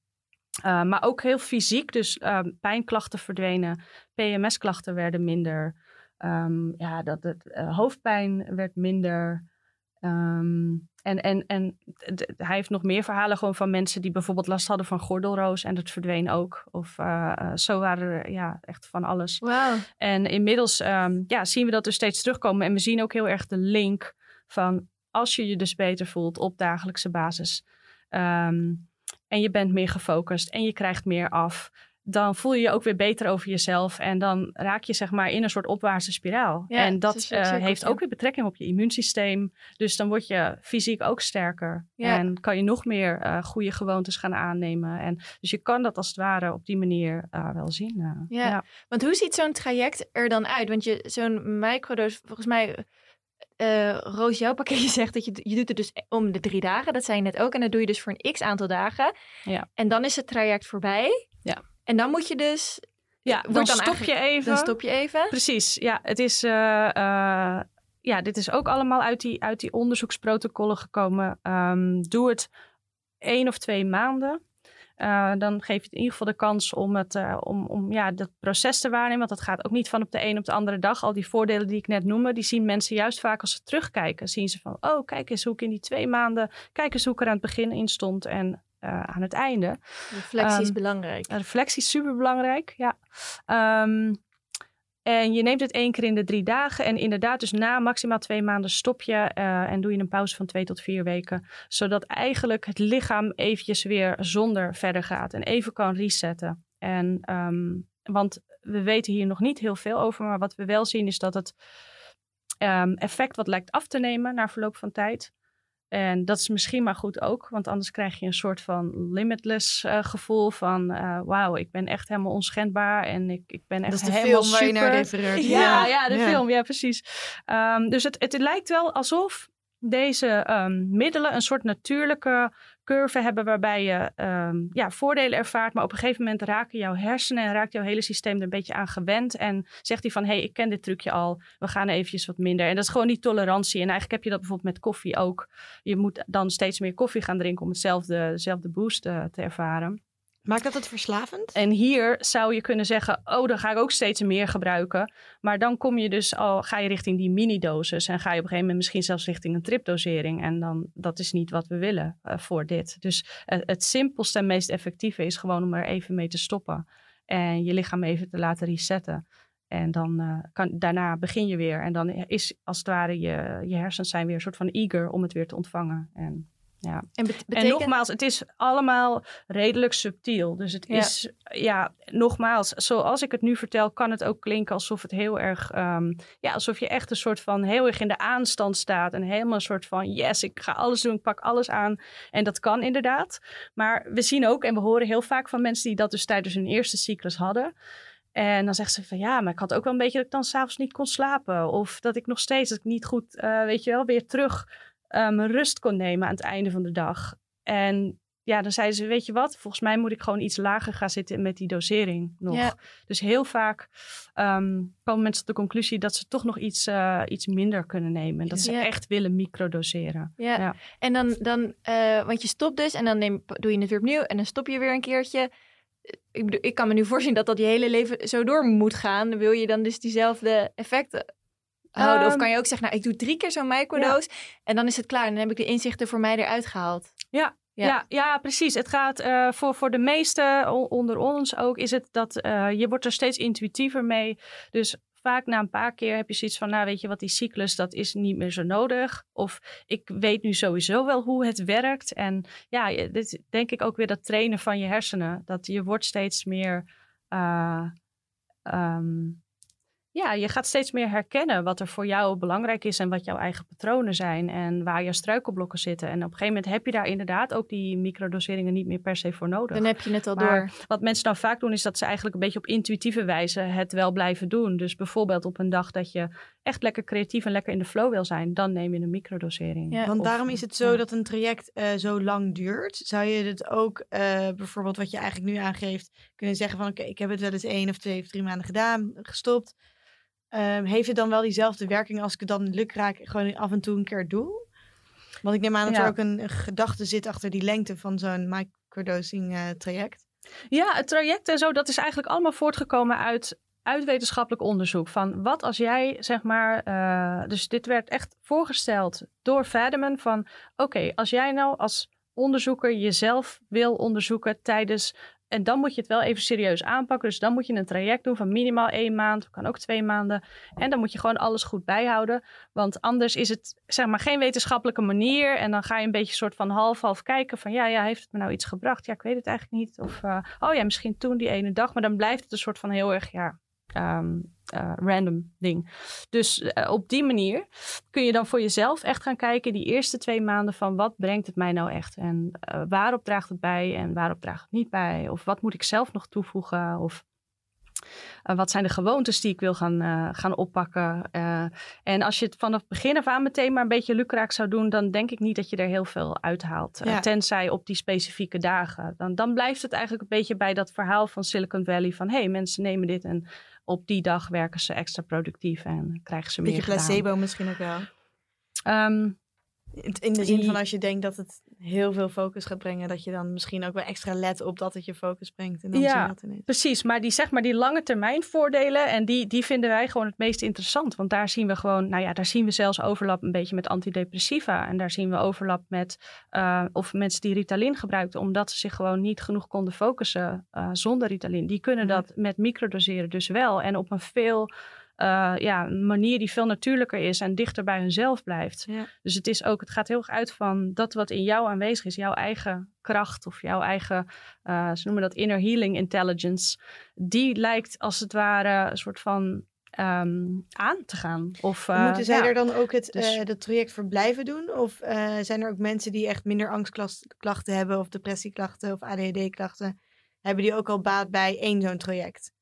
Maar ook heel fysiek, dus uh, pijnklachten verdwenen, PMS-klachten werden minder, um, ja, dat het, hoofdpijn werd minder. Um, en, en, en hij heeft nog meer verhalen gewoon van mensen die bijvoorbeeld last hadden van gordelroos en dat verdween ook. Of uh, zo waren er ja, echt van alles. Wow. En inmiddels um, ja, zien we dat dus steeds terugkomen. En we zien ook heel erg de link van als je je dus beter voelt op dagelijkse basis. Um, en je bent meer gefocust en je krijgt meer af dan voel je je ook weer beter over jezelf. En dan raak je zeg maar in een soort opwaartse spiraal. en dat uh, heeft ook weer betrekking op je immuunsysteem. Dus dan word je fysiek ook sterker. En kan je nog meer uh, goede gewoontes gaan aannemen. En, dus je kan dat als het ware op die manier uh, wel zien. Ja. ja. want hoe ziet zo'n traject er dan uit? Want je zo'n microdose, volgens mij... Uh, Roos, jouw pakketje zegt dat je, je doet het dus om de drie dagen. Dat zei je net ook. En dat doe je dus voor een x aantal dagen. Ja. En dan is het traject voorbij. Ja. En dan moet je dus. Ja, dan, dan stop je even. Dan stop je even. Precies. Ja, het is. Uh, uh, ja, dit is ook allemaal uit die, uit die onderzoeksprotocollen gekomen. Um, doe het één of twee maanden. Uh, dan geef je het in ieder geval de kans om, het, uh, om, om ja, dat proces te waarnemen. Want dat gaat ook niet van op de een op de andere dag. Al die voordelen die ik net noemde, die zien mensen juist vaak als ze terugkijken. Zien ze van, oh, kijk eens hoe ik in die twee maanden, kijk eens hoe ik er aan het begin in stond. En uh, aan het einde. Reflectie is um, belangrijk. Reflectie is super belangrijk, ja. Um, En je neemt het één keer in de drie dagen. En inderdaad, dus na maximaal twee maanden stop je eh, en doe je een pauze van twee tot vier weken. Zodat eigenlijk het lichaam eventjes weer zonder verder gaat en even kan resetten. En, ehm, want we weten hier nog niet heel veel over, maar wat we wel zien is dat het ehm, effect wat lijkt af te nemen na verloop van tijd. En dat is misschien maar goed ook, want anders krijg je een soort van limitless uh, gevoel van uh, wauw, ik ben echt helemaal onschendbaar en ik, ik ben echt Dat is de helemaal film waar je naar super. refereert. Ja, ja, de Ja. film, ja precies. Ehm, dus het, het lijkt wel alsof deze ehm, middelen een soort natuurlijke curve hebben waarbij je ehm, ja, voordelen ervaart, maar op een gegeven moment raken jouw hersenen en raakt jouw hele systeem er een beetje aan gewend en zegt hij van, hé, hey, ik ken dit trucje al, we gaan eventjes wat minder. En dat is gewoon die tolerantie. En eigenlijk heb je dat bijvoorbeeld met koffie ook. Je moet dan steeds meer koffie gaan drinken om hetzelfde, boost eh, te ervaren. Maakt dat het verslavend? En hier zou je kunnen zeggen, oh, dan ga ik ook steeds meer gebruiken. Maar dan kom je dus al, ga je richting die mini-dosis en ga je op een gegeven moment misschien zelfs richting een tripdosering. En dan, dat is niet wat we willen eh, voor dit. Dus eh, het simpelste en meest effectieve is gewoon om er even mee te stoppen. En je lichaam even te laten resetten. En dan eh, kan, daarna begin je weer. En dan is als het ware je, je hersens zijn weer een soort van eager om het weer te ontvangen. En ja. En, nogmaals, het is allemaal redelijk subtiel. Dus het Ja. is, ja, nogmaals, zoals ik het nu vertel, kan het ook klinken alsof het heel erg, ehm, ja, alsof je echt een soort van heel erg in de aanstand staat. En helemaal een soort van, yes, ik ga alles doen, ik pak alles aan. En dat kan inderdaad. Maar we zien ook, en we horen heel vaak van mensen die dat dus tijdens hun eerste cyclus hadden. En dan zegt ze van ja, maar ik had ook wel een beetje dat ik dan s'avonds niet kon slapen. Of dat ik nog steeds, dat ik niet goed, eh, weet je wel, weer terug mijn rust kon nemen aan het einde van de dag. En ja, dan zeiden ze, weet je wat, volgens mij moet ik gewoon iets lager gaan zitten met die dosering nog. Ja. Dus heel vaak ehm, komen mensen tot de conclusie dat ze toch nog iets, eh, iets minder kunnen nemen. En dat ze Ja. echt willen microdoseren. Ja. Ja. En dan, dan eh, want je stopt dus en dan neem, doe je het weer opnieuw en dan stop je weer een keertje. Ik, bedoel, ik kan me nu voorzien dat dat je hele leven zo door moet gaan. Wil je dan dus diezelfde effecten houden? of Ehm, kan je ook zeggen, nou, ik doe drie keer zo'n microdose en dan is het klaar. En dan heb ik de inzichten voor mij eruit gehaald. Ja. Ja. Ja, ja, precies. Het gaat eh, voor, voor de meesten onder ons ook, is het dat eh, je wordt er steeds intuïtiever mee. Dus vaak na een paar keer heb je zoiets van, nou weet je wat, die cyclus, dat is niet meer zo nodig. Of ik weet nu sowieso wel hoe het werkt. En ja, dit denk ik ook weer dat trainen van je hersenen. Dat je wordt steeds meer... eh, ehm, ja, je gaat steeds meer herkennen wat er voor jou belangrijk is en wat jouw eigen patronen zijn en waar je struikelblokken zitten. En op een gegeven moment heb je daar inderdaad ook die microdoseringen niet meer per se voor nodig. Dan heb je het al Maar door. Wat mensen dan vaak doen is dat ze eigenlijk een beetje op intuïtieve wijze het wel blijven doen. Dus bijvoorbeeld op een dag dat je echt lekker creatief en lekker in de flow wil zijn, dan neem je een microdosering. Ja. Want Of- daarom is het zo ja. dat een traject eh, zo lang duurt. Zou je het ook, eh, bijvoorbeeld wat je eigenlijk nu aangeeft, kunnen zeggen van oké, ik heb het wel eens één of twee of drie maanden gedaan, gestopt. Ehm, heeft het dan wel diezelfde werking als ik het dan lukraak gewoon af en toe een keer doe? Want ik neem aan dat Ja. er ook een, een gedachte zit achter die lengte van zo'n microdosing eh, traject. Ja, het traject en zo, dat is eigenlijk allemaal voortgekomen uit, uit wetenschappelijk onderzoek. Van wat als jij, zeg maar, eh, dus dit werd echt voorgesteld door Fadiman van, oké, als jij nou als onderzoeker jezelf wil onderzoeken tijdens, en dan moet je het wel even serieus aanpakken. Dus dan moet je een traject doen van minimaal één maand, kan ook twee maanden. En dan moet je gewoon alles goed bijhouden. Want anders is het zeg maar geen wetenschappelijke manier. En dan ga je een beetje soort van half-half kijken van ja, ja, heeft het me nou iets gebracht? Ja, ik weet het eigenlijk niet. Of eh, oh ja, misschien toen die ene dag. Maar dan blijft het een soort van heel erg ja, ehm, eh, random ding. Dus eh, op die manier kun je dan voor jezelf echt gaan kijken die eerste twee maanden van wat brengt het mij nou echt? En eh, waarop draagt het bij en waarop draagt het niet bij? Of wat moet ik zelf nog toevoegen? Of wat zijn de gewoontes die ik wil gaan, gaan oppakken? En als je het vanaf het begin af aan meteen maar een beetje lukraak zou doen, dan denk ik niet dat je er heel veel uithaalt. Ja. tenzij op die specifieke dagen. Dan, dan blijft het eigenlijk een beetje bij dat verhaal van Silicon Valley van hé, hey, mensen nemen dit en op die dag werken ze extra productief en krijgen ze meer Beetje gedaan. placebo misschien ook wel. Ehm, In in de zin van als je denkt dat het heel veel focus gaat brengen, dat je dan misschien ook wel extra let op dat het je focus brengt. En dan Ja, dat ineens. Precies, maar die, zeg maar die lange termijn voordelen, en die, die vinden wij gewoon het meest interessant. Want daar zien we gewoon, nou ja, daar zien we zelfs overlap een beetje met antidepressiva. En daar zien we overlap met eh, of mensen die Ritalin gebruikten, omdat ze zich gewoon niet genoeg konden focussen eh, zonder Ritalin. Die kunnen dat met microdoseren dus wel. En op een veel eh, ja, manier die veel natuurlijker is en dichter bij hunzelf blijft. Ja. Dus het, is ook, het gaat heel erg uit van dat wat in jou aanwezig is, jouw eigen kracht of jouw eigen, eh, ze noemen dat inner healing intelligence. Die lijkt als het ware een soort van ehm, aan te gaan. Of, eh, Moeten zij ja. er dan ook het, dus- dat traject voor blijven doen? Of zijn er ook mensen die echt minder angstklachten hebben of depressieklachten of ADHD-klachten? Hebben die ook al baat bij één zo'n traject?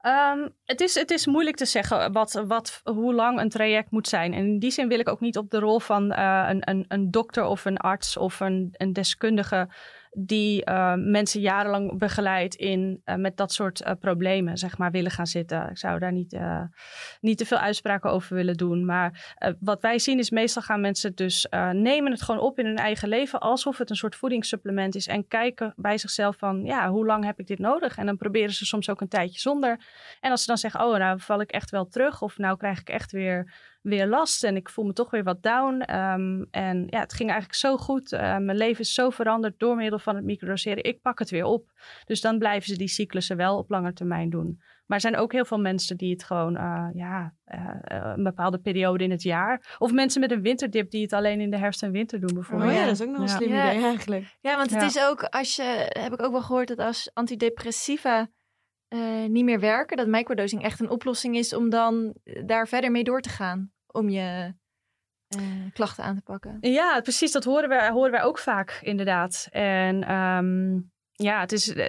Ehm, het, is, het is moeilijk te zeggen wat, wat, hoe lang een traject moet zijn. En in die zin wil ik ook niet op de rol van eh, een, een, een dokter of een arts of een, een deskundige die eh, mensen jarenlang begeleidt in eh, met dat soort eh, problemen, zeg maar, willen gaan zitten. Ik zou daar niet, niet te veel uitspraken over willen doen. Maar wat wij zien is meestal gaan mensen dus nemen het gewoon op in hun eigen leven alsof het een soort voedingssupplement is en kijken bij zichzelf van, ja, hoe lang heb ik dit nodig? En dan proberen ze soms ook een tijdje zonder. En als ze dan zeggen, oh, nou val ik echt wel terug of nou krijg ik echt weer, weer last en ik voel me toch weer wat down. Ehm, en ja, het ging eigenlijk zo goed. Eh, mijn leven is zo veranderd door middel van het microdoseren. Ik pak het weer op. Dus dan blijven ze die cyclussen wel op lange termijn doen. Maar er zijn ook heel veel mensen die het gewoon, eh, ja, eh, een bepaalde periode in het jaar. Of mensen met een winterdip die het alleen in de herfst en winter doen Oh bijvoorbeeld. ja, dat is ook nog een Ja. slim Ja. idee eigenlijk. Ja, want het Ja. is ook als je, heb ik ook wel gehoord dat als antidepressiva eh, niet meer werken, dat microdosing echt een oplossing is om dan daar verder mee door te gaan. Om je eh, klachten aan te pakken. Ja, precies. Dat horen wij, horen wij ook vaak, inderdaad. En ehm, ja, het is. eh,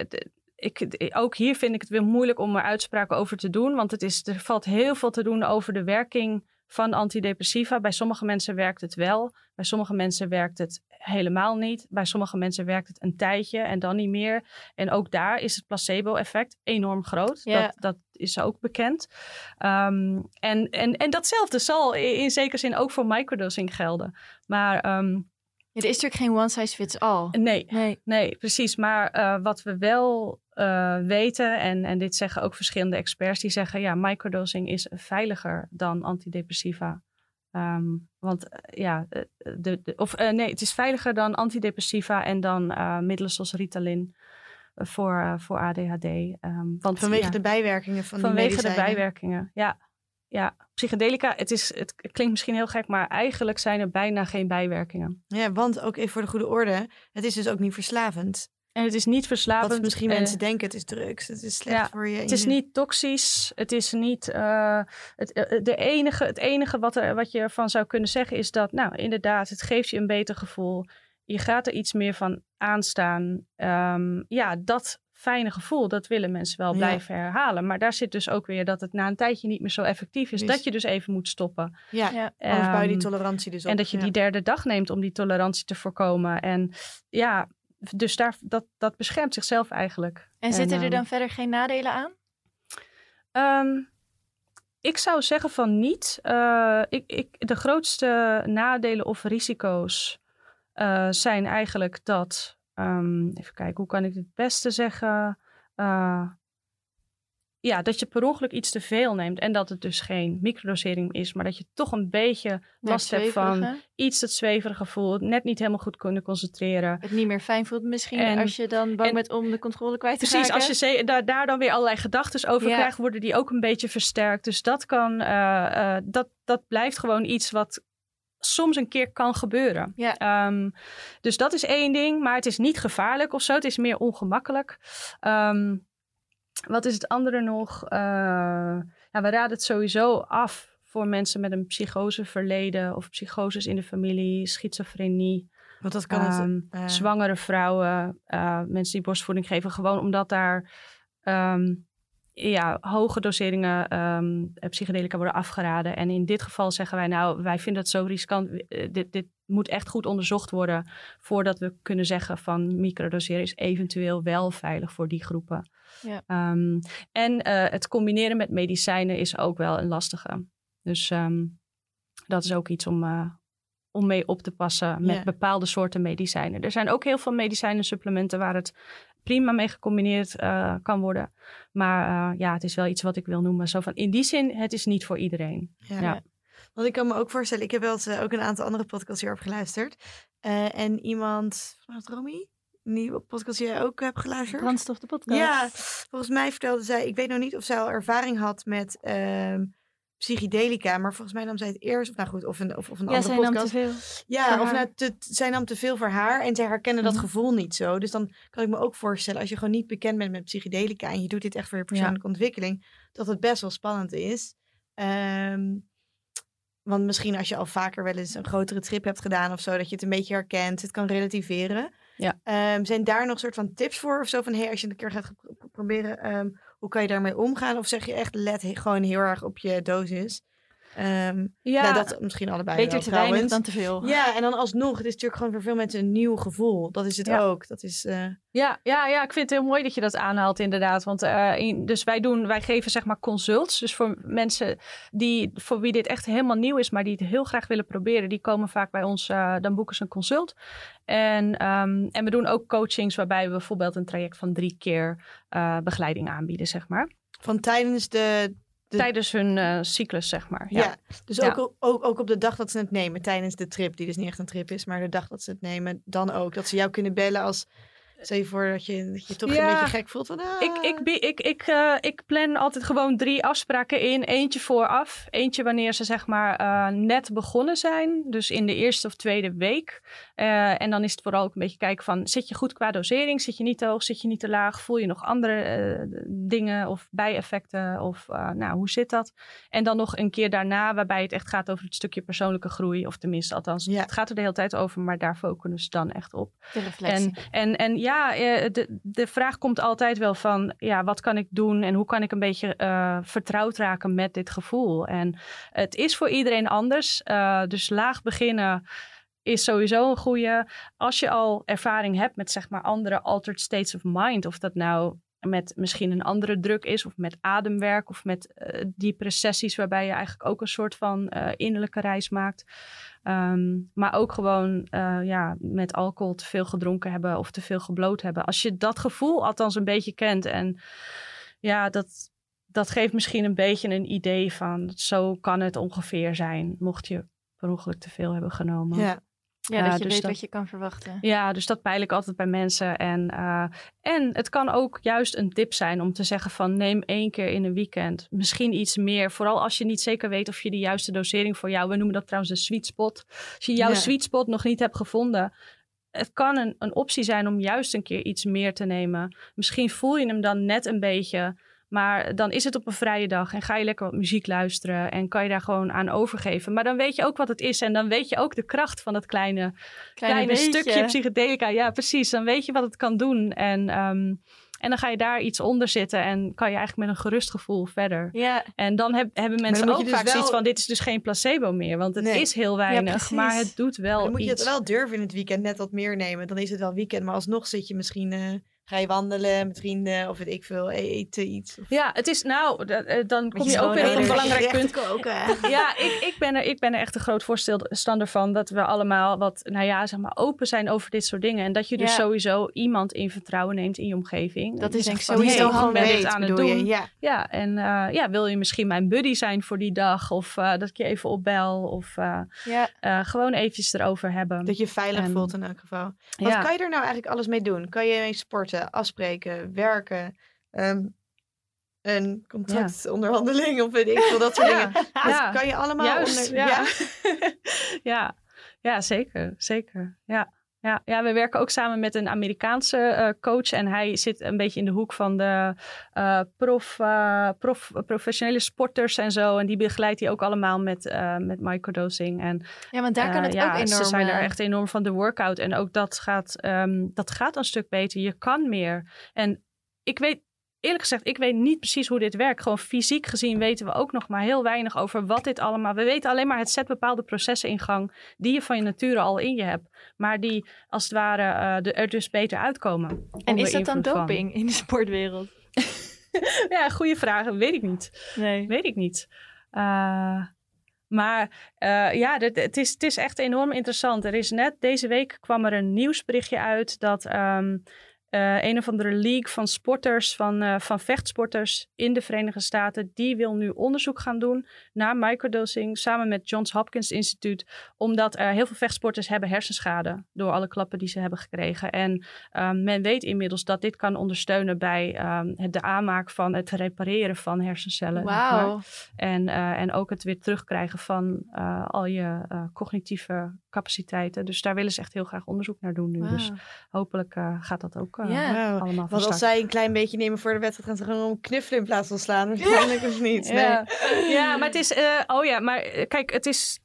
Ik, ook hier vind ik het weer moeilijk om er uitspraken over te doen. Want het is, er valt heel veel te doen over de werking van antidepressiva. Bij sommige mensen werkt het wel. Bij sommige mensen werkt het helemaal niet. Bij sommige mensen werkt het een tijdje en dan niet meer. En ook daar is het placebo-effect enorm groot. Ja. Dat, dat is ook bekend. Ehm, en, en, en datzelfde zal in, in zekere zin ook voor microdosing gelden. Maar ehm, Ja, er is natuurlijk geen one size fits all. nee, Nee. nee, precies. Maar eh, wat we wel eh, weten, en, en dit zeggen ook verschillende experts, die zeggen ja, microdosing is veiliger dan antidepressiva. Ehm, want eh, ja, de, de, of nee, het is veiliger dan antidepressiva en dan eh, middelen zoals Ritalin voor, eh, voor ADHD. Ehm, want, Vanwege ja, de bijwerkingen van die vanwege de bijwerkingen. Ja, ja. psychedelica, het, is, het klinkt misschien heel gek, maar eigenlijk zijn er bijna geen bijwerkingen. Ja, want ook even voor de goede orde, het is dus ook niet verslavend. En het is niet verslavend. Wat misschien mensen denken, het is drugs, het is slecht ja, voor je. Het is niet toxisch. Het is niet. eh, het, eh, de enige, het enige wat, er, wat je ervan zou kunnen zeggen is dat, nou, inderdaad, het geeft je een beter gevoel. Je gaat er iets meer van aanstaan. Ehm, ja, dat fijne gevoel, dat willen mensen wel Ja. blijven herhalen. Maar daar zit dus ook weer dat het na een tijdje niet meer zo effectief is. Dus- Dat je dus even moet stoppen. Ja, Ja. anders bouw je die Ehm, tolerantie dus op. En dat je ja. die derde dag neemt om die tolerantie te voorkomen. En ja, dus daar, dat, dat beschermt zichzelf eigenlijk. En zitten er ehm, dan verder geen nadelen aan? Ehm, ik zou zeggen van niet. Eh, ik, ik, de grootste nadelen of risico's eh, zijn eigenlijk dat. ehm, even kijken, hoe kan ik het beste zeggen? Eh, ja, dat je per ongeluk iets te veel neemt en dat het dus geen microdosering is, maar dat je toch een beetje last hebt van iets dat zweverige gevoel, net niet helemaal goed kunnen concentreren. Het niet meer fijn voelt misschien En- als je dan bang en- bent om de controle kwijt te Precies, raken. als je daar, daar dan weer allerlei gedachten over Ja. krijgt, worden die ook een beetje versterkt. Dus dat kan, eh, dat, dat blijft gewoon iets wat soms een keer kan gebeuren. Ja. Ehm, dus dat is één ding, maar het is niet gevaarlijk of zo. Het is meer ongemakkelijk. Ehm, wat is het andere nog? Eh, we raden het sowieso af voor mensen met een psychoseverleden of psychoses in de familie, schizofrenie. Want dat kan het... Ehm, eh, zwangere vrouwen, eh, mensen die borstvoeding geven, gewoon omdat daar ja, hoge doseringen ehm, psychedelica worden afgeraden. En in dit geval zeggen wij nou, wij vinden het zo riskant. eh, dit, dit moet echt goed onderzocht worden voordat we kunnen zeggen van microdoseren is eventueel wel veilig voor die groepen. Ja. Ehm, en eh, het combineren met medicijnen is ook wel een lastige. Dus ehm, dat is ook iets om, om mee op te passen met Ja. bepaalde soorten medicijnen. Er zijn ook heel veel medicijnen supplementen waar het prima mee gecombineerd eh, kan worden. Maar eh, ja, het is wel iets wat ik wil noemen. Zo van, in die zin, het is niet voor iedereen. Ja. Ja. Want ik kan me ook voorstellen, ik heb wel eens eh, ook een aantal andere podcasts hierop geluisterd. Eh, en iemand, was het Romy? Die podcast die jij ook hebt geluisterd? Brandstof de podcast. Ja, volgens mij vertelde zij, ik weet nog niet of zij al ervaring had met ehm psychedelica, maar volgens mij nam zij het eerst, of nou goed, of een, of, of een Ja, andere zij nam podcast. te veel. Ja, of nou, te, zij nam te veel voor haar en zij herkende dat Mhm. gevoel niet zo. Dus dan kan ik me ook voorstellen, als je gewoon niet bekend bent met psychedelica en je doet dit echt voor je persoonlijke ontwikkeling, dat het best wel spannend is. Ehm, want misschien als je al vaker wel eens een grotere trip hebt gedaan of zo, dat je het een beetje herkent, het kan relativeren. Ja. Ehm, zijn daar nog soort van tips voor of zo van, hey, als je een keer gaat proberen, ehm, hoe kan je daarmee omgaan? Of zeg je echt, let gewoon heel erg op je dosis? Ehm Ja, nou, dat misschien allebei Beter wel, te weinig trouwens. dan te veel. Ja, en dan alsnog, het is natuurlijk gewoon voor veel mensen een nieuw gevoel. Dat is het Ja. ook. Dat is, eh, Ja, ja, ja, ik vind het heel mooi dat je dat aanhaalt, inderdaad. Want eh, in- dus wij, doen, wij geven zeg maar consults. Dus voor mensen die, voor wie dit echt helemaal nieuw is, maar die het heel graag willen proberen, die komen vaak bij ons, eh, dan boeken ze een consult. En, ehm, en we doen ook coachings waarbij we bijvoorbeeld een traject van drie keer begeleiding aanbieden, zeg maar. van tijdens de... de Tijdens hun eh, cyclus, zeg maar. Ja. ja. dus Ja. Ook, ook, ook op de dag dat ze het nemen, tijdens de trip, die dus niet echt een trip is, maar de dag dat ze het nemen, dan ook. Dat ze jou kunnen bellen als, stel je voor dat je dat je toch Ja. een beetje gek voelt van... Ah, Ik, ik, ik, ik, eh, ik plan altijd gewoon drie afspraken in. Eentje vooraf. Eentje wanneer ze zeg maar eh, net begonnen zijn. Dus in de eerste of tweede week. Eh, en dan is het vooral ook een beetje kijken van... zit je goed qua dosering? Zit je niet te hoog? Zit je niet te laag? Voel je nog andere eh, dingen of bijeffecten? Of eh, nou, hoe zit dat? En dan nog een keer daarna waarbij het echt gaat over het stukje persoonlijke groei. Of tenminste, althans, Ja. het gaat er de hele tijd over. Maar daar focussen we dan echt op. De reflectie. En, en, en ja, eh, de, de vraag komt altijd wel van, ja, wat kan ik doen en hoe kan ik een beetje eh, vertrouwd raken met dit gevoel? En het is voor iedereen anders, eh, dus laag beginnen is sowieso een goede. Als je al ervaring hebt met zeg maar andere altered states of mind, of dat nou met misschien een andere druk is, of met ademwerk, of met eh diepere sessies waarbij je eigenlijk ook een soort van eh, innerlijke reis maakt. Ehm, maar ook gewoon eh, ja, met alcohol te veel gedronken hebben of te veel gebloot hebben. Als je dat gevoel althans een beetje kent en ja, dat, dat geeft misschien een beetje een idee van zo kan het ongeveer zijn, mocht je per te veel hebben genomen. Ja, dat je dus weet dat- wat je kan verwachten. Ja, dus dat peil ik altijd bij mensen. En, eh, en het kan ook juist een tip zijn om te zeggen van neem één keer in een weekend. Misschien iets meer. Vooral als je niet zeker weet of je de juiste dosering voor jou... We noemen dat trouwens de sweet spot. Als je jouw Ja. sweet spot nog niet hebt gevonden... Het kan een, een optie zijn om juist een keer iets meer te nemen. Misschien voel je hem dan net een beetje... Maar dan is het op een vrije dag en ga je lekker wat muziek luisteren en kan je daar gewoon aan overgeven. Maar dan weet je ook wat het is en dan weet je ook de kracht van dat kleine kleine stukje psychedelica. Ja, precies. Dan weet je wat het kan doen. En, ehm, en dan ga je daar iets onder zitten en kan je eigenlijk met een gerust gevoel verder. Ja, En dan heb, hebben mensen ook dus vaak wel- zoiets van: dit is dus geen placebo meer. Want het Nee. is heel weinig, maar het doet wel Maar dan moet je iets. het wel durven in het weekend net wat meer nemen. Dan is het wel weekend, maar alsnog zit je misschien... eh, ga je wandelen met vrienden of weet ik veel, e- eten iets. Of, Ja, het is nou, eh, dan kom je ook weer op een belangrijk punt. koken. Ja, ik, ik, ben er, ik ben er echt een groot voorstander van dat we allemaal wat, nou ja, zeg maar, open zijn over dit soort dingen. En dat je dus Ja. sowieso iemand in vertrouwen neemt in je omgeving. Dat is denk ik sowieso hey, weet, aan het je, doen. Ja. Ja, en eh, ja, wil je misschien mijn buddy zijn voor die dag? Of eh, dat ik je even opbel? Of eh, ja. eh, gewoon eventjes erover hebben. Dat je je veilig En- voelt in elk geval. Wat ja. kan je er nou eigenlijk alles mee doen? Kan je mee sporten, afspreken, werken, ehm, een contractonderhandeling of weet ik veel, dat soort dingen. Dat Ja. kan je allemaal Juist, onder... ja. ja. ja, zeker. Zeker. Ja. Ja, ja, we werken ook samen met een Amerikaanse eh, coach. En hij zit een beetje in de hoek van de eh, prof, eh, prof, professionele sporters en zo. En die begeleidt hij ook allemaal met, met microdosing. En ja, want daar kan het ja, ook enorm... Ze zijn er echt enorm van de workout. En ook dat gaat, ehm, dat gaat een stuk beter. Je kan meer. En ik weet, eerlijk gezegd, ik weet niet precies hoe dit werkt. Gewoon fysiek gezien weten we ook nog maar heel weinig over wat dit allemaal... We weten alleen maar, het zet bepaalde processen in gang... die je van je nature al in je hebt. Maar die als het ware eh, er dus beter uitkomen. En is dat dan van. doping in de sportwereld? ja, goede vraag. Weet ik niet. Nee. Weet ik niet. Eh, Maar uh, ja, het is, het is echt enorm interessant. Er is net deze week kwam er een nieuwsberichtje uit dat um, uh, een of andere league van sporters, van, uh, van vechtsporters in de Verenigde Staten, die wil nu onderzoek gaan doen naar microdosing samen met Johns Hopkins Instituut, omdat heel veel vechtsporters hebben hersenschade door alle klappen die ze hebben gekregen. En um, men weet inmiddels dat dit kan ondersteunen bij um, het, de aanmaak van het repareren van hersencellen. Wow. En, uh, en ook het weer terugkrijgen van al je cognitieve capaciteiten. Dus daar willen ze echt heel graag onderzoek naar doen nu. Wow. Dus hopelijk gaat dat ook ja. allemaal Want als zij een klein beetje nemen voor de wedstrijd, gaan ze gewoon knuffelen in plaats van slaan. Waarschijnlijk of niet. Nee. Ja. ja, maar het is... Uh, oh ja, maar eh, kijk, het is...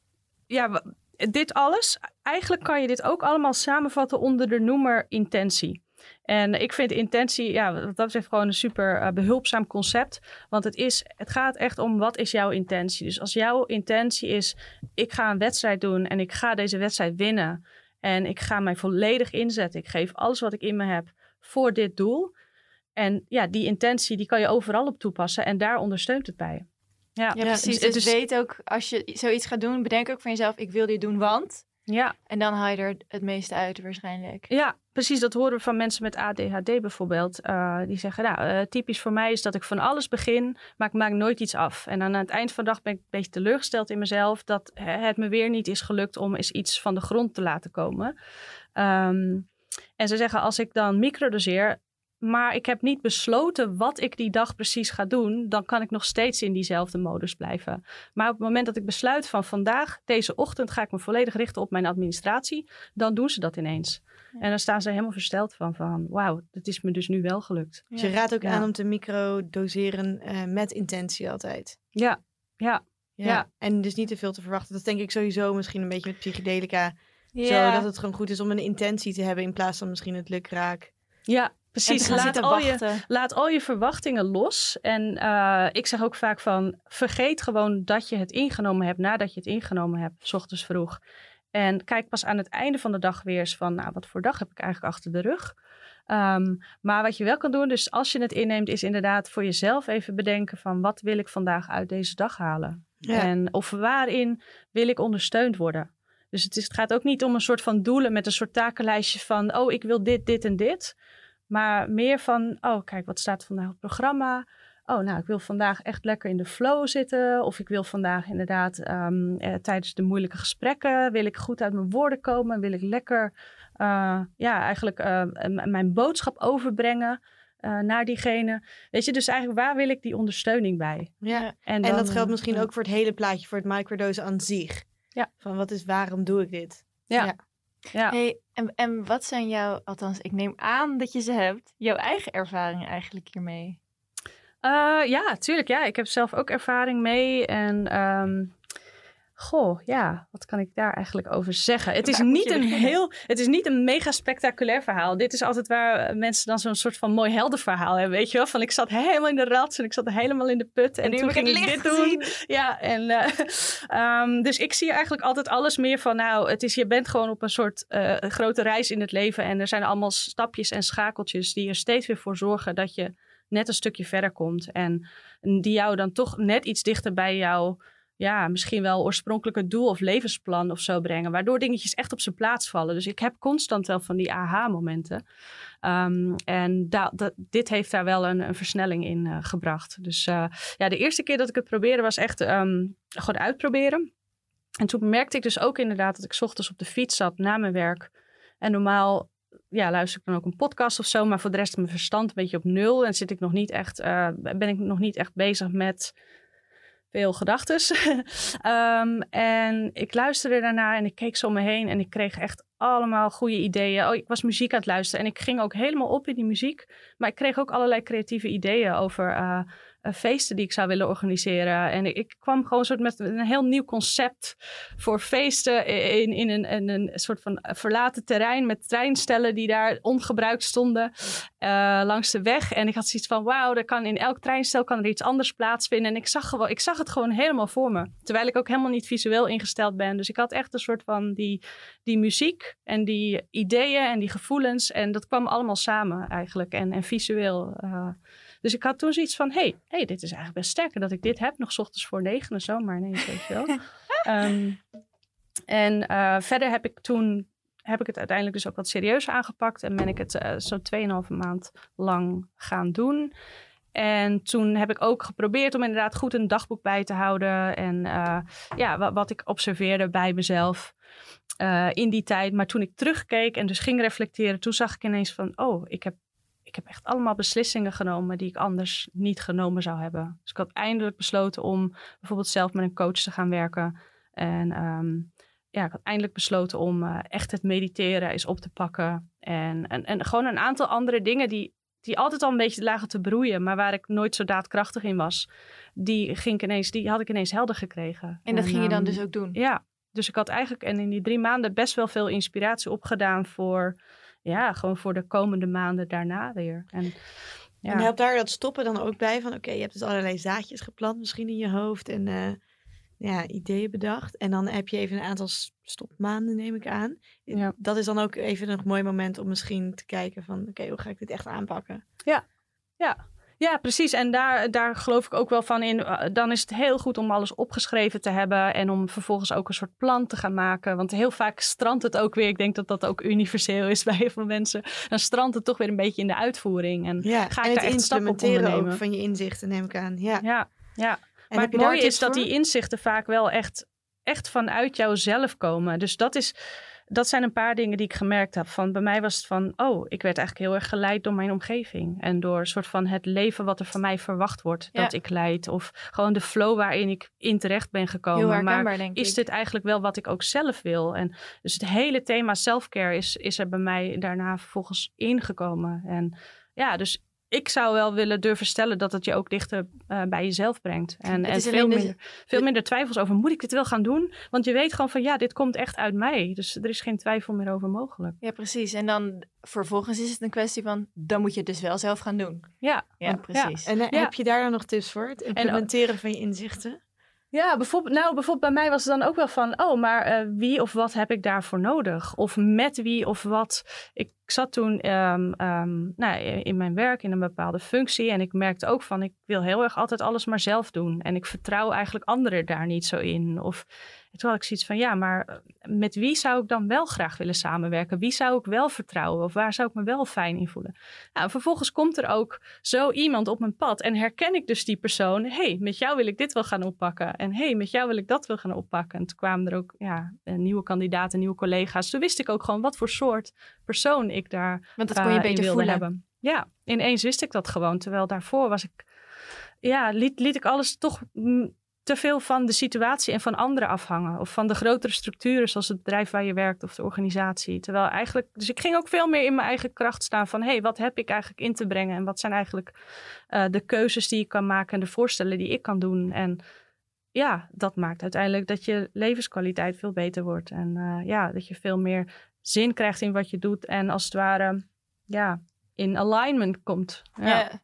Ja, dit alles... Eigenlijk kan je dit ook allemaal samenvatten onder de noemer intentie. En ik vind intentie, ja, dat betreft gewoon een super uh, behulpzaam concept. Want het, is, het gaat echt om wat is jouw intentie. Dus als jouw intentie is, ik ga een wedstrijd doen en ik ga deze wedstrijd winnen. En ik ga mij volledig inzetten. Ik geef alles wat ik in me heb voor dit doel. En ja, die intentie die kan je overal op toepassen en daar ondersteunt het bij. Ja, ja precies. Dus, dus weet ook, als je zoiets gaat doen, bedenk ook van jezelf, ik wil dit doen, want... Ja. En dan haal je er het meeste uit waarschijnlijk. Ja, precies. Dat horen we van mensen met ADHD bijvoorbeeld. Uh, die zeggen, nou, uh, typisch voor mij is dat ik van alles begin, maar ik maak nooit iets af. En dan aan het eind van de dag ben ik een beetje teleurgesteld in mezelf dat het me weer niet is gelukt om eens iets van de grond te laten komen. Um, en ze zeggen, als ik dan microdoseer, maar ik heb niet besloten wat ik die dag precies ga doen, dan kan ik nog steeds in diezelfde modus blijven. Maar op het moment dat ik besluit van vandaag, deze ochtend, ga ik me volledig richten op mijn administratie, dan doen ze dat ineens. En dan staan ze helemaal versteld van, van wauw, dat is me dus nu wel gelukt. Dus je raadt ook aan om te microdoseren uh, met intentie altijd. Ja, ja. Ja. En dus niet te veel te verwachten. Dat denk ik sowieso misschien een beetje met psychedelica ja. Zodat het gewoon goed is om een intentie te hebben in plaats van misschien het lukraak. Ja, precies. Laat al, je, laat al je verwachtingen los. En uh, ik zeg ook vaak van, vergeet gewoon dat je het ingenomen hebt nadat je het ingenomen hebt, s ochtends vroeg. En kijk pas aan het einde van de dag weer eens van, nou, wat voor dag heb ik eigenlijk achter de rug? Um, maar wat je wel kan doen, dus als je het inneemt, is inderdaad voor jezelf even bedenken van, wat wil ik vandaag uit deze dag halen? Ja. En of waarin wil ik ondersteund worden? Dus het, is, het gaat ook niet om een soort van doelen met een soort takenlijstje van, oh, ik wil dit, dit en dit. Maar meer van, oh, kijk, wat staat vandaag op het programma? Oh, nou, ik wil vandaag echt lekker in de flow zitten. Of ik wil vandaag inderdaad um, eh, tijdens de moeilijke gesprekken, wil ik goed uit mijn woorden komen. Wil ik lekker, uh, ja, eigenlijk uh, mijn boodschap overbrengen. Uh, naar diegene. Weet je, dus eigenlijk waar wil ik die ondersteuning bij? Ja, en, en dat geldt misschien ook voor het hele plaatje, voor het microdose aan zich. Ja. Van wat is, waarom doe ik dit? Ja. ja. Hey, en, en wat zijn jouw, althans ik neem aan dat je ze hebt, jouw eigen ervaringen eigenlijk hiermee? Uh, ja, tuurlijk. Ja, ik heb zelf ook ervaring mee. En um, Goh, ja, wat kan ik daar eigenlijk over zeggen? Het is, niet een heel, het is niet een mega spectaculair verhaal. Dit is altijd waar mensen dan zo'n soort van mooi heldenverhaal hebben, weet je wel? Van ik zat helemaal in de rats en ik zat helemaal in de put en, en toen ging ik dit doen. Ja, en uh, um, dus ik zie eigenlijk altijd alles meer van, nou, het is, je bent gewoon op een soort uh, grote reis in het leven en er zijn allemaal stapjes en schakeltjes die er steeds weer voor zorgen dat je net een stukje verder komt en die jou dan toch net iets dichter bij jou ja, misschien wel oorspronkelijke doel of levensplan of zo brengen. Waardoor dingetjes echt op zijn plaats vallen. Dus ik heb constant wel van die aha-momenten. Um, en dit heeft daar wel een, versnelling in uh, gebracht. Dus uh, ja, de eerste keer dat ik het probeerde was echt um, gewoon uitproberen. En toen merkte ik dus ook inderdaad dat ik ochtends op de fiets zat na mijn werk. En normaal ja, luister ik dan ook een podcast of zo. Maar voor de rest mijn verstand een beetje op nul. En zit ik nog niet echt, uh, ben ik nog niet echt bezig met veel gedachten. um, en ik luisterde daarna en ik keek zo om me heen en ik kreeg echt allemaal goede ideeën. Oh, ik was muziek aan het luisteren en ik ging ook helemaal op in die muziek. Maar ik kreeg ook allerlei creatieve ideeën over uh, feesten die ik zou willen organiseren. En ik, kwam gewoon soort met een heel nieuw concept voor feesten in, in, een, een soort van verlaten terrein met treinstellen die daar ongebruikt stonden uh, langs de weg. En ik had zoiets van, wauw, er kan in elk treinstel kan er iets anders plaatsvinden. En ik zag, gewoon, ik zag het gewoon helemaal voor me. Terwijl ik ook helemaal niet visueel ingesteld ben. Dus ik had echt een soort van die, die muziek en die ideeën en die gevoelens. En dat kwam allemaal samen eigenlijk. En, en visueel. Dus ik had toen zoiets van, hey, hey, dit is eigenlijk best sterker dat ik dit heb. Nog s ochtends voor negen of zo, maar ineens, weet je wel. Ehm, en eh, verder heb ik toen heb ik het uiteindelijk dus ook wat serieuzer aangepakt en ben ik het uh, zo 2,5 maand lang gaan doen. En toen heb ik ook geprobeerd om inderdaad goed een dagboek bij te houden. En uh, ja, wat, wat, ik observeerde bij mezelf uh, in die tijd. Maar toen ik terugkeek en dus ging reflecteren, toen zag ik ineens van, oh, ik heb, ik heb echt allemaal beslissingen genomen die ik anders niet genomen zou hebben. Dus ik had eindelijk besloten om bijvoorbeeld zelf met een coach te gaan werken. En um, ja, ik had eindelijk besloten om uh, echt het mediteren eens op te pakken. En, en, en gewoon een aantal andere dingen die die altijd al een beetje lagen te broeien, maar waar ik nooit zo daadkrachtig in was, die, ging ik ineens, die had ik ineens helder gekregen. En dat ging je dan um, dus ook doen? Ja, dus ik had eigenlijk en in die drie maanden best wel veel inspiratie opgedaan voor, ja, gewoon voor de komende maanden daarna weer. En, ja. en helpt daar dat stoppen dan ook bij? Van oké, okay, je hebt dus allerlei zaadjes geplant misschien in je hoofd en uh, ja, ideeën bedacht. En dan heb je even een aantal stopmaanden, neem ik aan. Ja. Dat is dan ook even een mooi moment om misschien te kijken van... oké, hoe ga ik dit echt aanpakken? Ja, ja. Ja, precies. En daar, daar geloof ik ook wel van in. Dan is het heel goed om alles opgeschreven te hebben. En om vervolgens ook een soort plan te gaan maken. Want heel vaak strandt het ook weer. Ik denk dat dat ook universeel is bij heel veel mensen. Dan strandt het toch weer een beetje in de uitvoering. En ja, ga ik en daar het echt stappen op ondernemen. ook van je inzichten, neem ik aan. Ja, ja. ja. En maar het mooie is dat die inzichten vaak wel echt, echt vanuit jouzelf komen. Dus dat, is, dat zijn een paar dingen die ik gemerkt heb. Van, bij mij was het van, oh, ik werd eigenlijk heel erg geleid door mijn omgeving. En door een soort van het leven wat er van mij verwacht wordt Ja. dat ik leid. Of gewoon de flow waarin ik in terecht ben gekomen. Maar is ik. dit eigenlijk wel wat ik ook zelf wil? En dus het hele thema self-care is, is er bij mij daarna vervolgens ingekomen. En ja, dus ik zou wel willen durven stellen dat het je ook dichter uh, bij jezelf brengt. En, en veel, de- minder, veel minder twijfels over, moet ik dit wel gaan doen? Want je weet gewoon van, ja, dit komt echt uit mij. Dus er is geen twijfel meer over mogelijk. Ja, precies. En dan vervolgens is het een kwestie van, dan moet je het dus wel zelf gaan doen. Ja, Ja, precies. En uh, Ja. heb je daar dan nog tips voor? Het implementeren van je inzichten? Ja, bijvoorbeeld, nou, bijvoorbeeld bij mij was het dan ook wel van, oh, maar uh, wie of wat heb ik daarvoor nodig? Of met wie of wat? Ik zat toen um, um, nou, in mijn werk in een bepaalde functie en ik merkte ook van, ik wil heel erg altijd alles maar zelf doen. En ik vertrouw eigenlijk anderen daar niet zo in. Of toen had ik zoiets van, ja, maar eh, met wie zou ik dan wel graag willen samenwerken? Wie zou ik wel vertrouwen? Of waar zou ik me wel fijn in voelen? Nou, vervolgens komt er ook zo iemand op mijn pad en herken ik dus die persoon. Hé, hey, met jou wil ik dit wel gaan oppakken. En hé, hey, met jou wil ik dat wel gaan oppakken. En toen kwamen er ook ja, nieuwe kandidaten, nieuwe collega's. Toen wist ik ook gewoon wat voor soort persoon ik daar Want dat kon je uh, beter wilde voelen. hebben. Ja, ineens wist ik dat gewoon. Terwijl daarvoor was ik, ja, liet, liet ik alles toch mm, te veel van de situatie en van anderen afhangen. Of van de grotere structuren, zoals het bedrijf waar je werkt of de organisatie. Terwijl eigenlijk, dus ik ging ook veel meer in mijn eigen kracht staan van, hé, hey, wat heb ik eigenlijk in te brengen? En wat zijn eigenlijk uh, de keuzes die ik kan maken en de voorstellen die ik kan doen? En ja, dat maakt uiteindelijk dat je levenskwaliteit veel beter wordt. En uh, ja, dat je veel meer zin krijgt in wat je doet. En als het ware, ja, in alignment komt. Ja.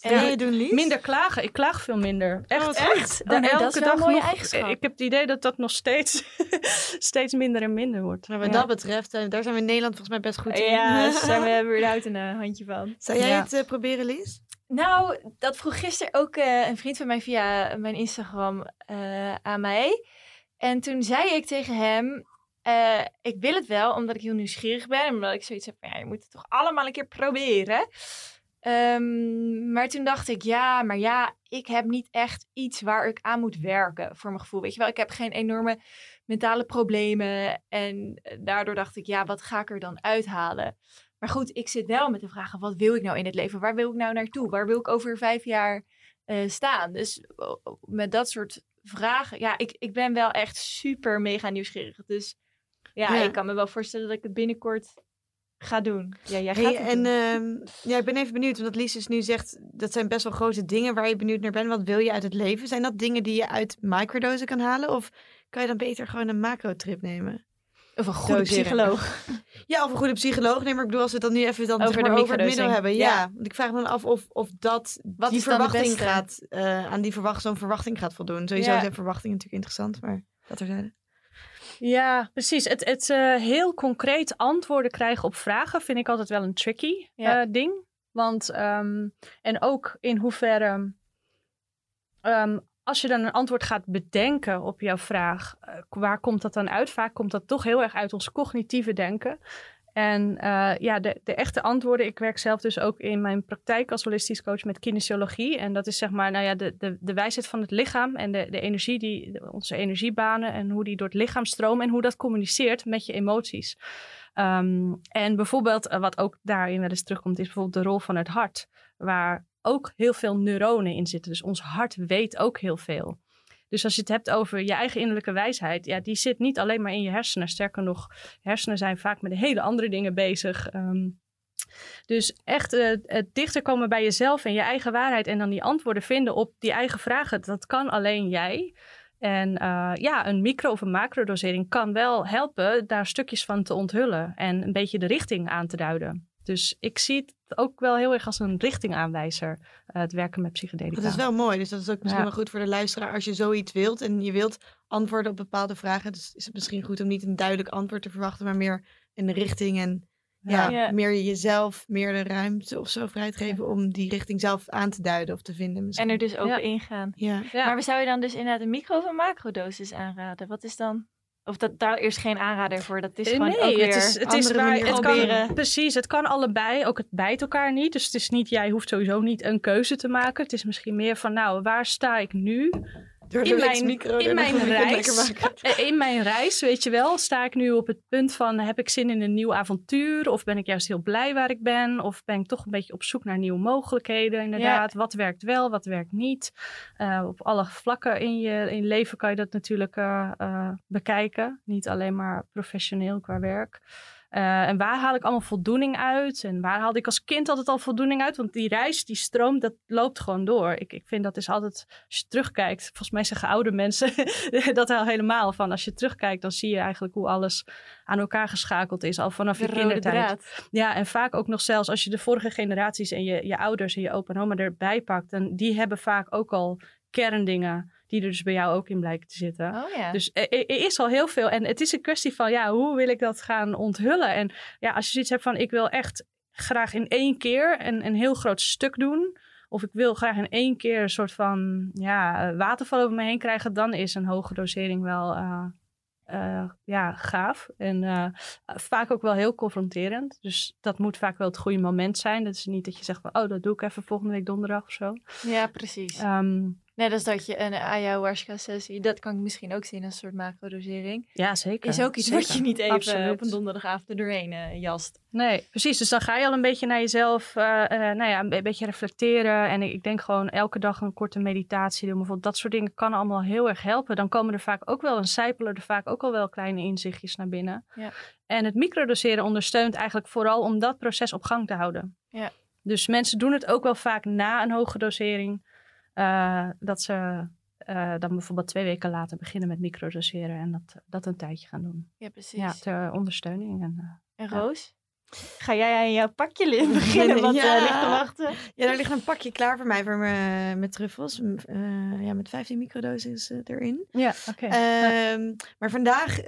En je doen, Lies? Minder klagen. Ik klaag veel minder. Echt, wat Echt? Daar Oh, nee, dat elke is wel een dag mooie nog, eigenschap. Ik heb het idee dat dat nog steeds, steeds minder en minder wordt. Maar wat Ja. dat betreft, uh, daar zijn we in Nederland volgens mij best goed in. Ja, daar zijn we hebben we überhaupt een uh, handje van. Zou jij Ja. het uh, proberen, Lies? Nou, dat vroeg gisteren ook uh, een vriend van mij via mijn Instagram uh, aan mij. En toen zei ik tegen hem, uh, ik wil het wel, omdat ik heel nieuwsgierig ben. En omdat ik zoiets heb van, ja, je moet het toch allemaal een keer proberen. Um, maar toen dacht ik, ja, maar ja, ik heb niet echt iets waar ik aan moet werken, voor mijn gevoel. Weet je wel, ik heb geen enorme mentale problemen. En eh, daardoor dacht ik, ja, wat ga ik er dan uithalen? Maar goed, ik zit wel met de vragen, wat wil ik nou in het leven? Waar wil ik nou naartoe? Waar wil ik over vijf jaar uh, staan? Dus met dat soort vragen, ja, ik, ik ben wel echt super mega nieuwsgierig. Dus ja, ja, ik kan me wel voorstellen dat ik het binnenkort ga doen. Ja, jij gaat hey, het en doen. uh, ja, ik ben even benieuwd, omdat Lies dus nu zegt, dat zijn best wel grote dingen waar je benieuwd naar bent. Wat wil je uit het leven? Zijn dat dingen die je uit microdosen kan halen? Of kan je dan beter gewoon een macro-trip nemen? Of een goede Doseren. psycholoog. Ja, of een goede psycholoog. Nee, maar ik bedoel, als we het dan nu even dan over, zeg maar, over het middel hebben. Ja. ja. want ik vraag me dan af of, of dat Wat die is verwachting gaat, uh, aan die verwacht, zo'n verwachting gaat voldoen. Sowieso ja. zijn verwachtingen natuurlijk interessant, maar dat er zijn. Ja, precies. Het, het uh, heel concreet antwoorden krijgen op vragen vind ik altijd wel een tricky ja. uh, ding. Want, um, en ook in hoeverre um, als je dan een antwoord gaat bedenken op jouw vraag, uh, waar komt dat dan uit? Vaak komt dat toch heel erg uit ons cognitieve denken. En uh, ja, de, de, echte antwoorden. Ik werk zelf dus ook in mijn praktijk als holistisch coach met kinesiologie. En dat is zeg maar, nou ja, de, de, de wijsheid van het lichaam en de, de energie, die, onze energiebanen en hoe die door het lichaam stromen en hoe dat communiceert met je emoties. Um, en bijvoorbeeld, uh, wat ook daarin wel eens terugkomt, is bijvoorbeeld de rol van het hart, waar ook heel veel neuronen in zitten. Dus ons hart weet ook heel veel. Dus als je het hebt over je eigen innerlijke wijsheid, ja, die zit niet alleen maar in je hersenen. Sterker nog, hersenen zijn vaak met hele andere dingen bezig. Um, dus echt uh, het dichter komen bij jezelf en je eigen waarheid en dan die antwoorden vinden op die eigen vragen, dat kan alleen jij. En uh, ja, een micro- of een macrodosering kan wel helpen daar stukjes van te onthullen en een beetje de richting aan te duiden. Dus ik zie het ook wel heel erg als een richtingaanwijzer, uh, het werken met psychedelica. Dat is wel mooi, dus dat is ook misschien ja. wel goed voor de luisteraar. Als je zoiets wilt en je wilt antwoorden op bepaalde vragen, dus is het misschien goed om niet een duidelijk antwoord te verwachten, maar meer een richting en ja, ja. meer jezelf, meer de ruimte of zo vrij te geven ja. om die richting zelf aan te duiden of te vinden. Misschien. En er dus ook ja. ingaan. Ja. Maar zou je dan dus inderdaad een micro- of een macrodosis aanraden? Wat is dan... Of dat, daar is geen aanrader voor. Dat is gewoon nee, ook weer het is, het is waar, het kan, Precies, het kan allebei. Ook het bijt elkaar niet. Dus het is niet, jij hoeft sowieso niet een keuze te maken. Het is misschien meer van, nou, waar sta ik nu? In mijn, micro, in, mijn reis, in mijn reis, weet je wel, sta ik nu op het punt van heb ik zin in een nieuw avontuur? Of ben ik juist heel blij waar ik ben? Of ben ik toch een beetje op zoek naar nieuwe mogelijkheden? Inderdaad, ja. wat werkt wel, wat werkt niet? Uh, op alle vlakken in je, in leven kan je dat natuurlijk uh, uh, bekijken. Niet alleen maar professioneel qua werk. Uh, en waar haal ik allemaal voldoening uit? En waar haalde ik als kind altijd al voldoening uit? Want die reis, die stroom, dat loopt gewoon door. Ik, ik vind dat is altijd, als je terugkijkt, volgens mij zeggen oude mensen dat al helemaal van. Als je terugkijkt, dan zie je eigenlijk hoe alles aan elkaar geschakeld is, al vanaf je kindertijd. Draad. Ja, en vaak ook nog zelfs als je de vorige generaties en je, je ouders en je opa en oma erbij pakt, dan die hebben vaak ook al kerndingen die er dus bij jou ook in blijken te zitten. Oh, ja. Dus er, er, is al heel veel. En het is een kwestie van, ja, hoe wil ik dat gaan onthullen? En ja, als je zoiets hebt van, ik wil echt graag in één keer een, een heel groot stuk doen. Of ik wil graag in één keer een soort van ja, waterval over me heen krijgen. Dan is een hoge dosering wel uh, uh, ja, gaaf. En uh, vaak ook wel heel confronterend. Dus dat moet vaak wel het goede moment zijn. Dat is niet dat je zegt van, oh, dat doe ik even volgende week donderdag of zo. Ja, precies. Um, Net als dat je een ayahuasca-sessie, dat kan ik misschien ook zien als een soort macrodosering. Ja, zeker. Is ook iets zeker. wat je niet even Absoluut. op een donderdagavond er doorheen uh, jast. Nee, precies. Dus dan ga je al een beetje naar jezelf, uh, uh, nou ja, een beetje reflecteren. En ik, ik, denk gewoon elke dag een korte meditatie doen. Bijvoorbeeld dat soort dingen kan allemaal heel erg helpen. Dan komen er vaak ook wel, een sijpelen er vaak ook al wel kleine inzichtjes naar binnen. Ja. En het microdoseren ondersteunt eigenlijk vooral om dat proces op gang te houden. Ja. Dus mensen doen het ook wel vaak na een hoge dosering. Uh, dat ze uh, dan bijvoorbeeld twee weken later beginnen met microdoseren en dat, dat een tijdje gaan doen. Ja, precies. Ja, ter ondersteuning. En, uh, en Roos? Ga jij aan jouw pakje beginnen wat ja. ligt te wachten? Ja, daar ligt een pakje klaar voor mij voor me, met truffels. ja, met 15 microdoses erin. Ja, oké. Okay. Um, maar vandaag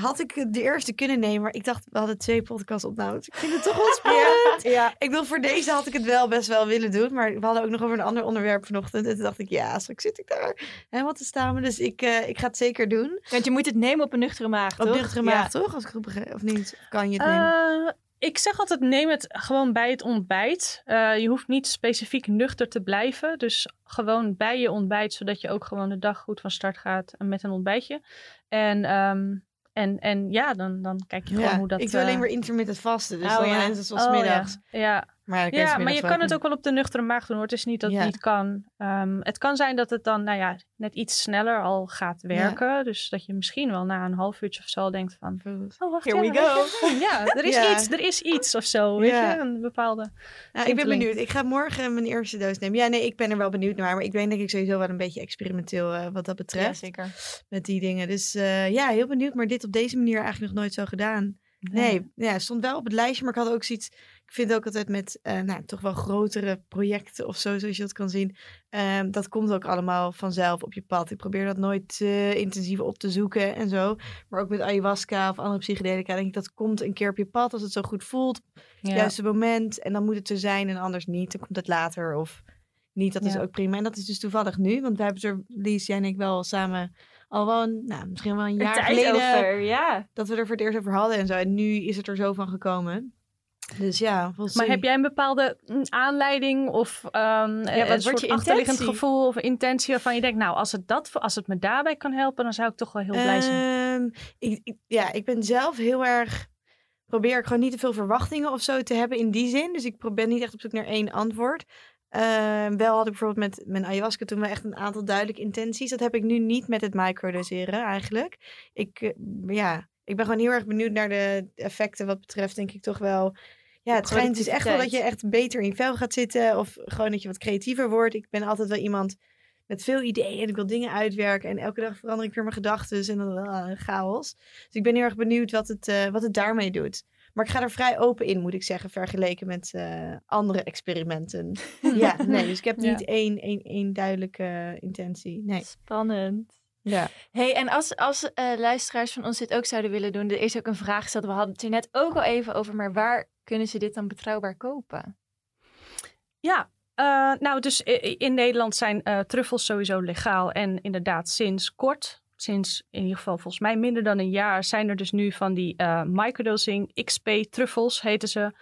had ik de eerste kunnen nemen, maar ik dacht, we hadden twee podcasts opgenomen. Dus ik vind het toch wel spannend. ja. Ik wil voor deze had ik het wel best wel willen doen, maar we hadden ook nog over een ander onderwerp vanochtend. En toen dacht ik, ja, straks zit ik daar helemaal te staan. Dus ik, ik ga het zeker doen. Want je moet het nemen op een nuchtere maag, op toch? Op nuchtere maag, toch? Als ik het begrijp, of niet? Kan je het nemen? Ik zeg altijd, neem het gewoon bij het ontbijt. Uh, je hoeft niet specifiek nuchter te blijven. Dus gewoon bij je ontbijt, zodat je ook gewoon de dag goed van start gaat met een ontbijtje. En, um, en, en ja, dan, dan kijk je gewoon ja, hoe dat... Ik doe uh, alleen maar intermittent vasten, dus oh, dan ja. is het middags. Ja. ja. Maar, ja, maar je kan het ook wel op de nuchtere maag doen hoor. Het is niet dat het ja. niet kan. Um, het kan zijn dat het dan nou ja, net iets sneller al gaat werken. Ja. Dus dat je misschien wel na een half uurtje of zo denkt van... Oh, wacht, Here ja, we go. Ja, er is, Ja. iets, er is iets of zo. Weet Ja. je, een bepaalde... Ja, ik ben benieuwd. Ik ga morgen mijn eerste doos nemen. Ja, nee, ik ben er wel benieuwd naar. Maar ik ben denk ik sowieso wel een beetje experimenteel uh, wat dat betreft. Ja, zeker. Met die dingen. Dus uh, ja, heel benieuwd. Maar dit op deze manier eigenlijk nog nooit zo gedaan. Nee, ja, het stond wel op het lijstje, maar ik had ook zoiets. Ik vind ook altijd met uh, nou, toch wel grotere projecten of zo, zoals je dat kan zien. Um, dat komt ook allemaal vanzelf op je pad. Ik probeer dat nooit uh, intensief op te zoeken en zo. Maar ook met ayahuasca of andere psychedelica, denk ik dat komt een keer op je pad als het zo goed voelt. Het juiste moment. En dan moet het er zijn en anders niet. Dan komt het later of niet, dat is ook prima. En dat is dus toevallig nu, want wij hebben er, Lies, jij en ik wel samen al wel, een, nou, misschien wel een jaar geleden over, ja. dat we er voor het eerst over hadden en zo. En nu is het er zo van gekomen. Dus ja, we'll Maar heb jij een bepaalde mm, aanleiding of ehm wat een wordt soort je achterliggend intentie? gevoel of intentie waarvan je denkt, nou, als het, dat, als het me daarbij kan helpen, dan zou ik toch wel heel blij zijn. Ehm, ik, ik- ja, ik ben zelf heel erg. Probeer ik gewoon niet te veel verwachtingen of zo te hebben in die zin. Dus ik ben niet echt op zoek naar één antwoord. Ehm, wel had ik bijvoorbeeld met mijn ayahuasca toen wel echt een aantal duidelijke intenties. Dat heb ik nu niet met het microdoseren eigenlijk. Ik, eh, ja, ik ben gewoon heel erg benieuwd naar de effecten wat betreft denk ik toch wel... Ja, het schijnt dus echt wel dat je echt beter in je vel gaat zitten. Of gewoon dat je wat creatiever wordt. Ik ben altijd wel iemand met veel ideeën en ik wil dingen uitwerken. En elke dag verander ik weer mijn gedachten en dan ah, chaos. Dus ik ben heel erg benieuwd wat het, eh, wat het daarmee doet. Maar ik ga er vrij open in, moet ik zeggen, vergeleken met eh, andere experimenten. ja, nee, dus ik heb Ja. niet één, één, één duidelijke intentie. Nee. Spannend. Ja. hey, en als, als eh, luisteraars van ons dit ook zouden willen doen, er is ook een vraag gesteld. We hadden het er net ook al even over, maar waar kunnen ze dit dan betrouwbaar kopen? Ja, eh, nou, dus in Nederland zijn eh, truffels sowieso legaal. En inderdaad, sinds kort, sinds in ieder geval volgens mij minder dan een jaar, zijn er dus nu van die eh, microdosing XP truffels, heten ze,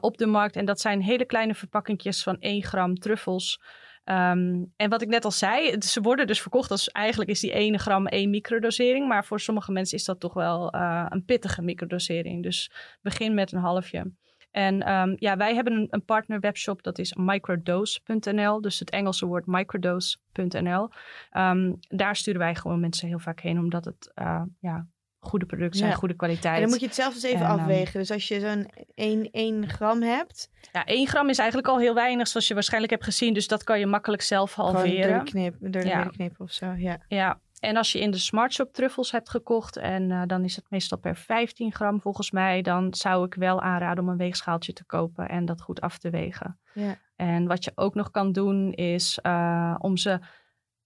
op de markt. En dat zijn hele kleine verpakkingjes van 1 gram truffels. Ehm, en wat ik net al zei, ze worden dus verkocht als eigenlijk is die 1 gram 1 microdosering. Maar voor sommige mensen is dat toch wel eh, een pittige microdosering. Dus begin met een halfje. En ehm, ja, wij hebben een, een partner webshop, dat is microdose.nl. Dus het Engelse woord microdose.nl. Ehm, daar sturen wij gewoon mensen heel vaak heen, omdat het eh, ja, goede producten zijn, Ja. goede kwaliteit. En dan moet je het zelf eens even En, ehm, afwegen. Dus als je zo'n 1, 1 gram hebt, Ja, 1 gram is eigenlijk al heel weinig, zoals je waarschijnlijk hebt gezien. Dus dat kan je makkelijk zelf door halveren. de, knip, door de Ja. of zo. Ja. Ja, en als je in de Smart Shop truffels hebt gekocht en eh, dan is het meestal per 15 gram volgens mij, dan zou ik wel aanraden om een weegschaaltje te kopen en dat goed af te wegen. Ja. En wat je ook nog kan doen is eh, om ze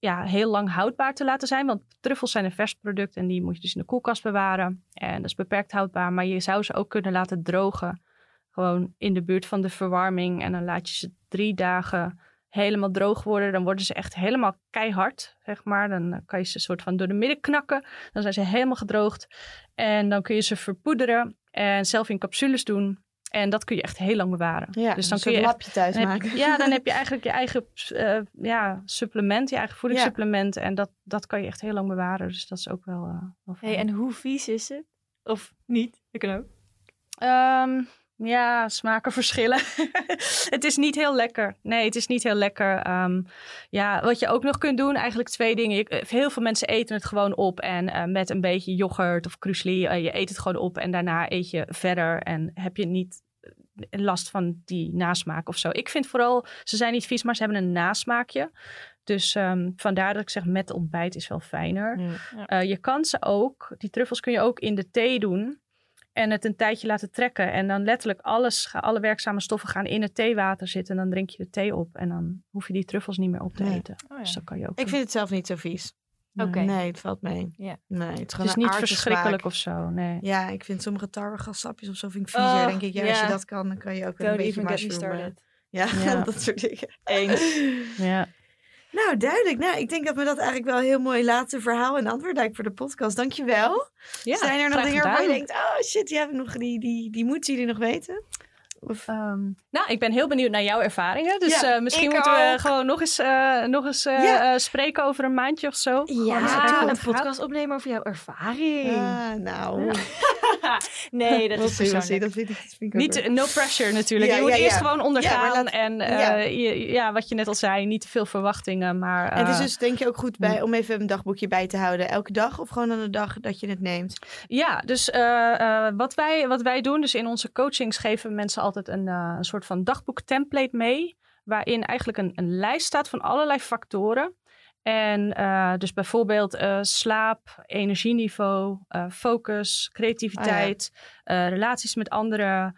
ja, heel lang houdbaar te laten zijn, want truffels zijn een vers product en die moet je dus in de koelkast bewaren en dat is beperkt houdbaar, maar je zou ze ook kunnen laten drogen, gewoon in de buurt van de verwarming en dan laat je ze drie dagen helemaal droog worden. Dan worden ze echt helemaal keihard, zeg maar. Dan kan je ze soort van door de midden knakken. Dan zijn ze helemaal gedroogd. En dan kun je ze verpoederen en zelf in capsules doen. En dat kun je echt heel lang bewaren. Ja, dus dan een kun je echt, lapje thuis maken. je- ja, dan heb je eigenlijk je eigen eh, ja, supplement, je eigen voedingssupplement. En dat, dat kan je echt heel lang bewaren. Dus dat is ook wel, eh wel fijn. Hey, en hoe vies is het? Of niet? Dat kan ook. Ehm, ja, smaken verschillen. het is niet heel lekker. Nee, het is niet heel lekker. Ehm, ja, wat je ook nog kunt doen, eigenlijk twee dingen. Je- eh, heel veel mensen eten het gewoon op en eh, met een beetje yoghurt of krusli. eh, je eet het gewoon op en daarna eet je verder en heb je niet last van die nasmaak of zo. Ik vind vooral, ze zijn niet vies, maar ze hebben een nasmaakje. Dus ehm, vandaar dat ik zeg met ontbijt is wel fijner. Ja. Je kan ze ook, die truffels kun je ook in de thee doen. En het een tijdje laten trekken. En dan letterlijk alles, alle werkzame stoffen gaan in het theewater zitten. En dan drink je de thee op. En dan hoef je die truffels niet meer op te Nee. eten. Oh, Dus dat kan je ook Ik doen. vind het zelf niet zo vies. Oké. Nee, het valt mee. Ja. Nee, het is Het niet verschrikkelijk smaak. of zo. Nee. Ja, ik vind sommige tarwegassapjes of zo vind ik viezer. Oh, denk ik, ja, als je dat kan, dan kan je ook een beetje even get me eh, started. Ja, Ja. dat soort dingen. Eens. Ja. Nou, duidelijk. Nou, ik denk dat we dat eigenlijk wel heel mooi laten verhaal en antwoord lijkt voor de podcast. Dankjewel. Ja, Zijn er nog dingen waarvan je denkt, oh shit, die, hebben nog, die, die, die moeten jullie nog weten? Of, Ehm, nou, ik ben heel benieuwd naar jouw ervaringen. Dus Ja, eh, misschien moeten we ook. gewoon nog eens, eh, nog eens eh, Ja. spreken over een maandje of zo. Ja, een podcast opnemen over jouw ervaring. ah, nou, nee, dat is persoonlijk. Dat vind ik, dat vind ik ook Niet, no pressure natuurlijk. Ja, je moet ja, eerst gewoon ondergaan. Ja, maar laat- en eh, ja. je- ja, wat je net al zei, niet te veel verwachtingen. Maar, En het is dus denk je ook goed bij, om even een dagboekje bij te houden. Elke dag of gewoon aan de dag dat je het neemt? Ja, dus eh, eh, wat, wij, wat wij doen, dus in onze coachings geven we mensen altijd een, eh, een soort van dagboek-template mee. Waarin eigenlijk een, een lijst staat van allerlei factoren. En eh, dus bijvoorbeeld eh, slaap, energieniveau, focus, creativiteit, eh, relaties met anderen,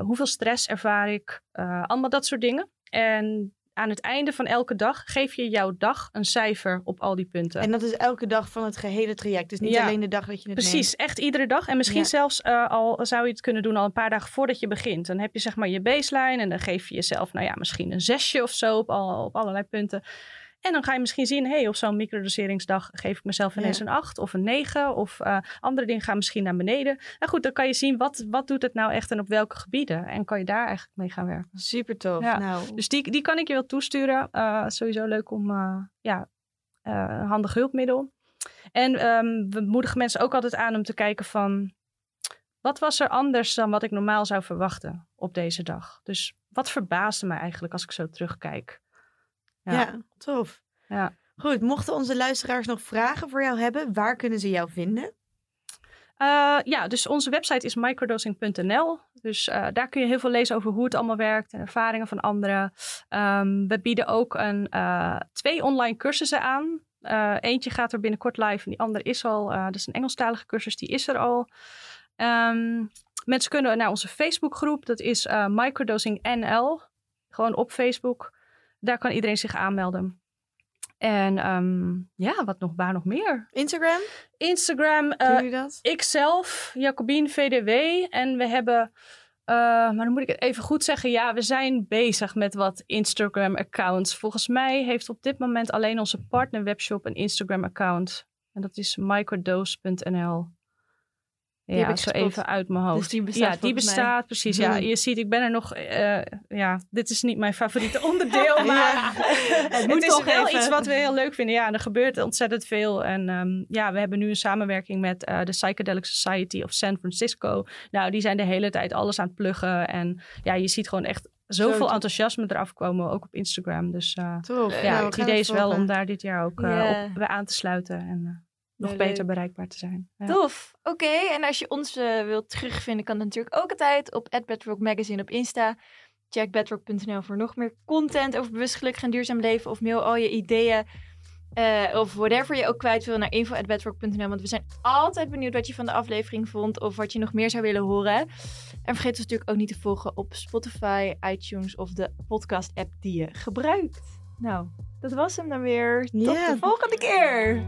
hoeveel stress ervaar ik, allemaal dat soort dingen. En aan het einde van elke dag geef je jouw dag een cijfer op al die punten. En dat is elke dag van het gehele traject. Dus niet Ja. alleen de dag dat je het Precies, echt iedere dag. En misschien Ja. zelfs eh, al zou je het kunnen doen al een paar dagen voordat je begint. Dan heb je zeg maar je baseline en dan geef je jezelf, nou ja, misschien een zesje of zo op, al, op allerlei punten. En dan ga je misschien zien, hey, op zo'n microdoseringsdag geef ik mezelf ineens Ja. een 8 of een 9. Of eh, andere dingen gaan misschien naar beneden. En goed, dan kan je zien wat, wat doet het nou echt en op welke gebieden. En kan je daar eigenlijk mee gaan werken. Super tof. Ja. Nou, Dus die, die kan ik je wel toesturen. Eh, sowieso leuk om, eh, ja, een handig hulpmiddel. En ehm, we moedigen mensen ook altijd aan om te kijken van... Wat was er anders dan wat ik normaal zou verwachten op deze dag? Dus wat verbaasde me eigenlijk als ik zo terugkijk? Ja. Ja. tof. Ja. Goed, mochten onze luisteraars nog vragen voor jou hebben, waar kunnen ze jou vinden? Eh, ja, dus onze website is microdosing.nl. Dus eh, daar kun je heel veel lezen over hoe het allemaal werkt en ervaringen van anderen. Ehm, we bieden ook een, eh, twee online cursussen aan. Eh, eentje gaat er binnenkort live en die andere is al. eh, dat is een Engelstalige cursus, die is er al. Ehm, mensen kunnen naar onze Facebookgroep, dat is eh, Microdosing NL. Gewoon op Facebook. Daar kan iedereen zich aanmelden. En edan ja, wat nog, waar nog meer? Instagram? Instagram, jullie dat? Ikzelf, Jacobien VDW. En we hebben, eh, maar dan moet ik het even goed zeggen. Ja, we zijn bezig met wat Instagram-accounts. Volgens mij heeft op dit moment alleen onze partner webshop een Instagram-account. En dat is microdose.nl. heb Ja, ik zo even uit mijn hoofd. Dus die bestaat ja, die mij. bestaat, precies. Ja, Hmm. je ziet, ik ben er nog... eh, ja, dit is niet mijn favoriete onderdeel, maar het, moet is toch wel even. iets wat we heel leuk vinden. Ja, er gebeurt ontzettend veel. En ehm, ja, we hebben nu een samenwerking met eh, de Psychedelic Society of San Francisco. Nou, die zijn de hele tijd alles aan het pluggen. En ja, je ziet gewoon echt zoveel enthousiasme eraf komen, ook op Instagram. Dus eh. Ja, Nou, het idee is wel om daar dit jaar ook eh, Ja. op bij aan te sluiten. En nog beter bereikbaar te zijn. Ja. Tof. Oké, en als je ons eh, wilt terugvinden, kan dat natuurlijk ook altijd op Bedrock Magazine op Insta. Check bedrock.nl voor nog meer content over bewust gelukkig en duurzaam leven. Of mail al je ideeën eh, of whatever je ook kwijt wil naar info.bedrock.nl. Want we zijn altijd benieuwd wat je van de aflevering vond of wat je nog meer zou willen horen. En vergeet ons natuurlijk ook niet te volgen op Spotify, iTunes of de podcast app die je gebruikt. Nou, dat was hem dan weer. Tot de volgende keer.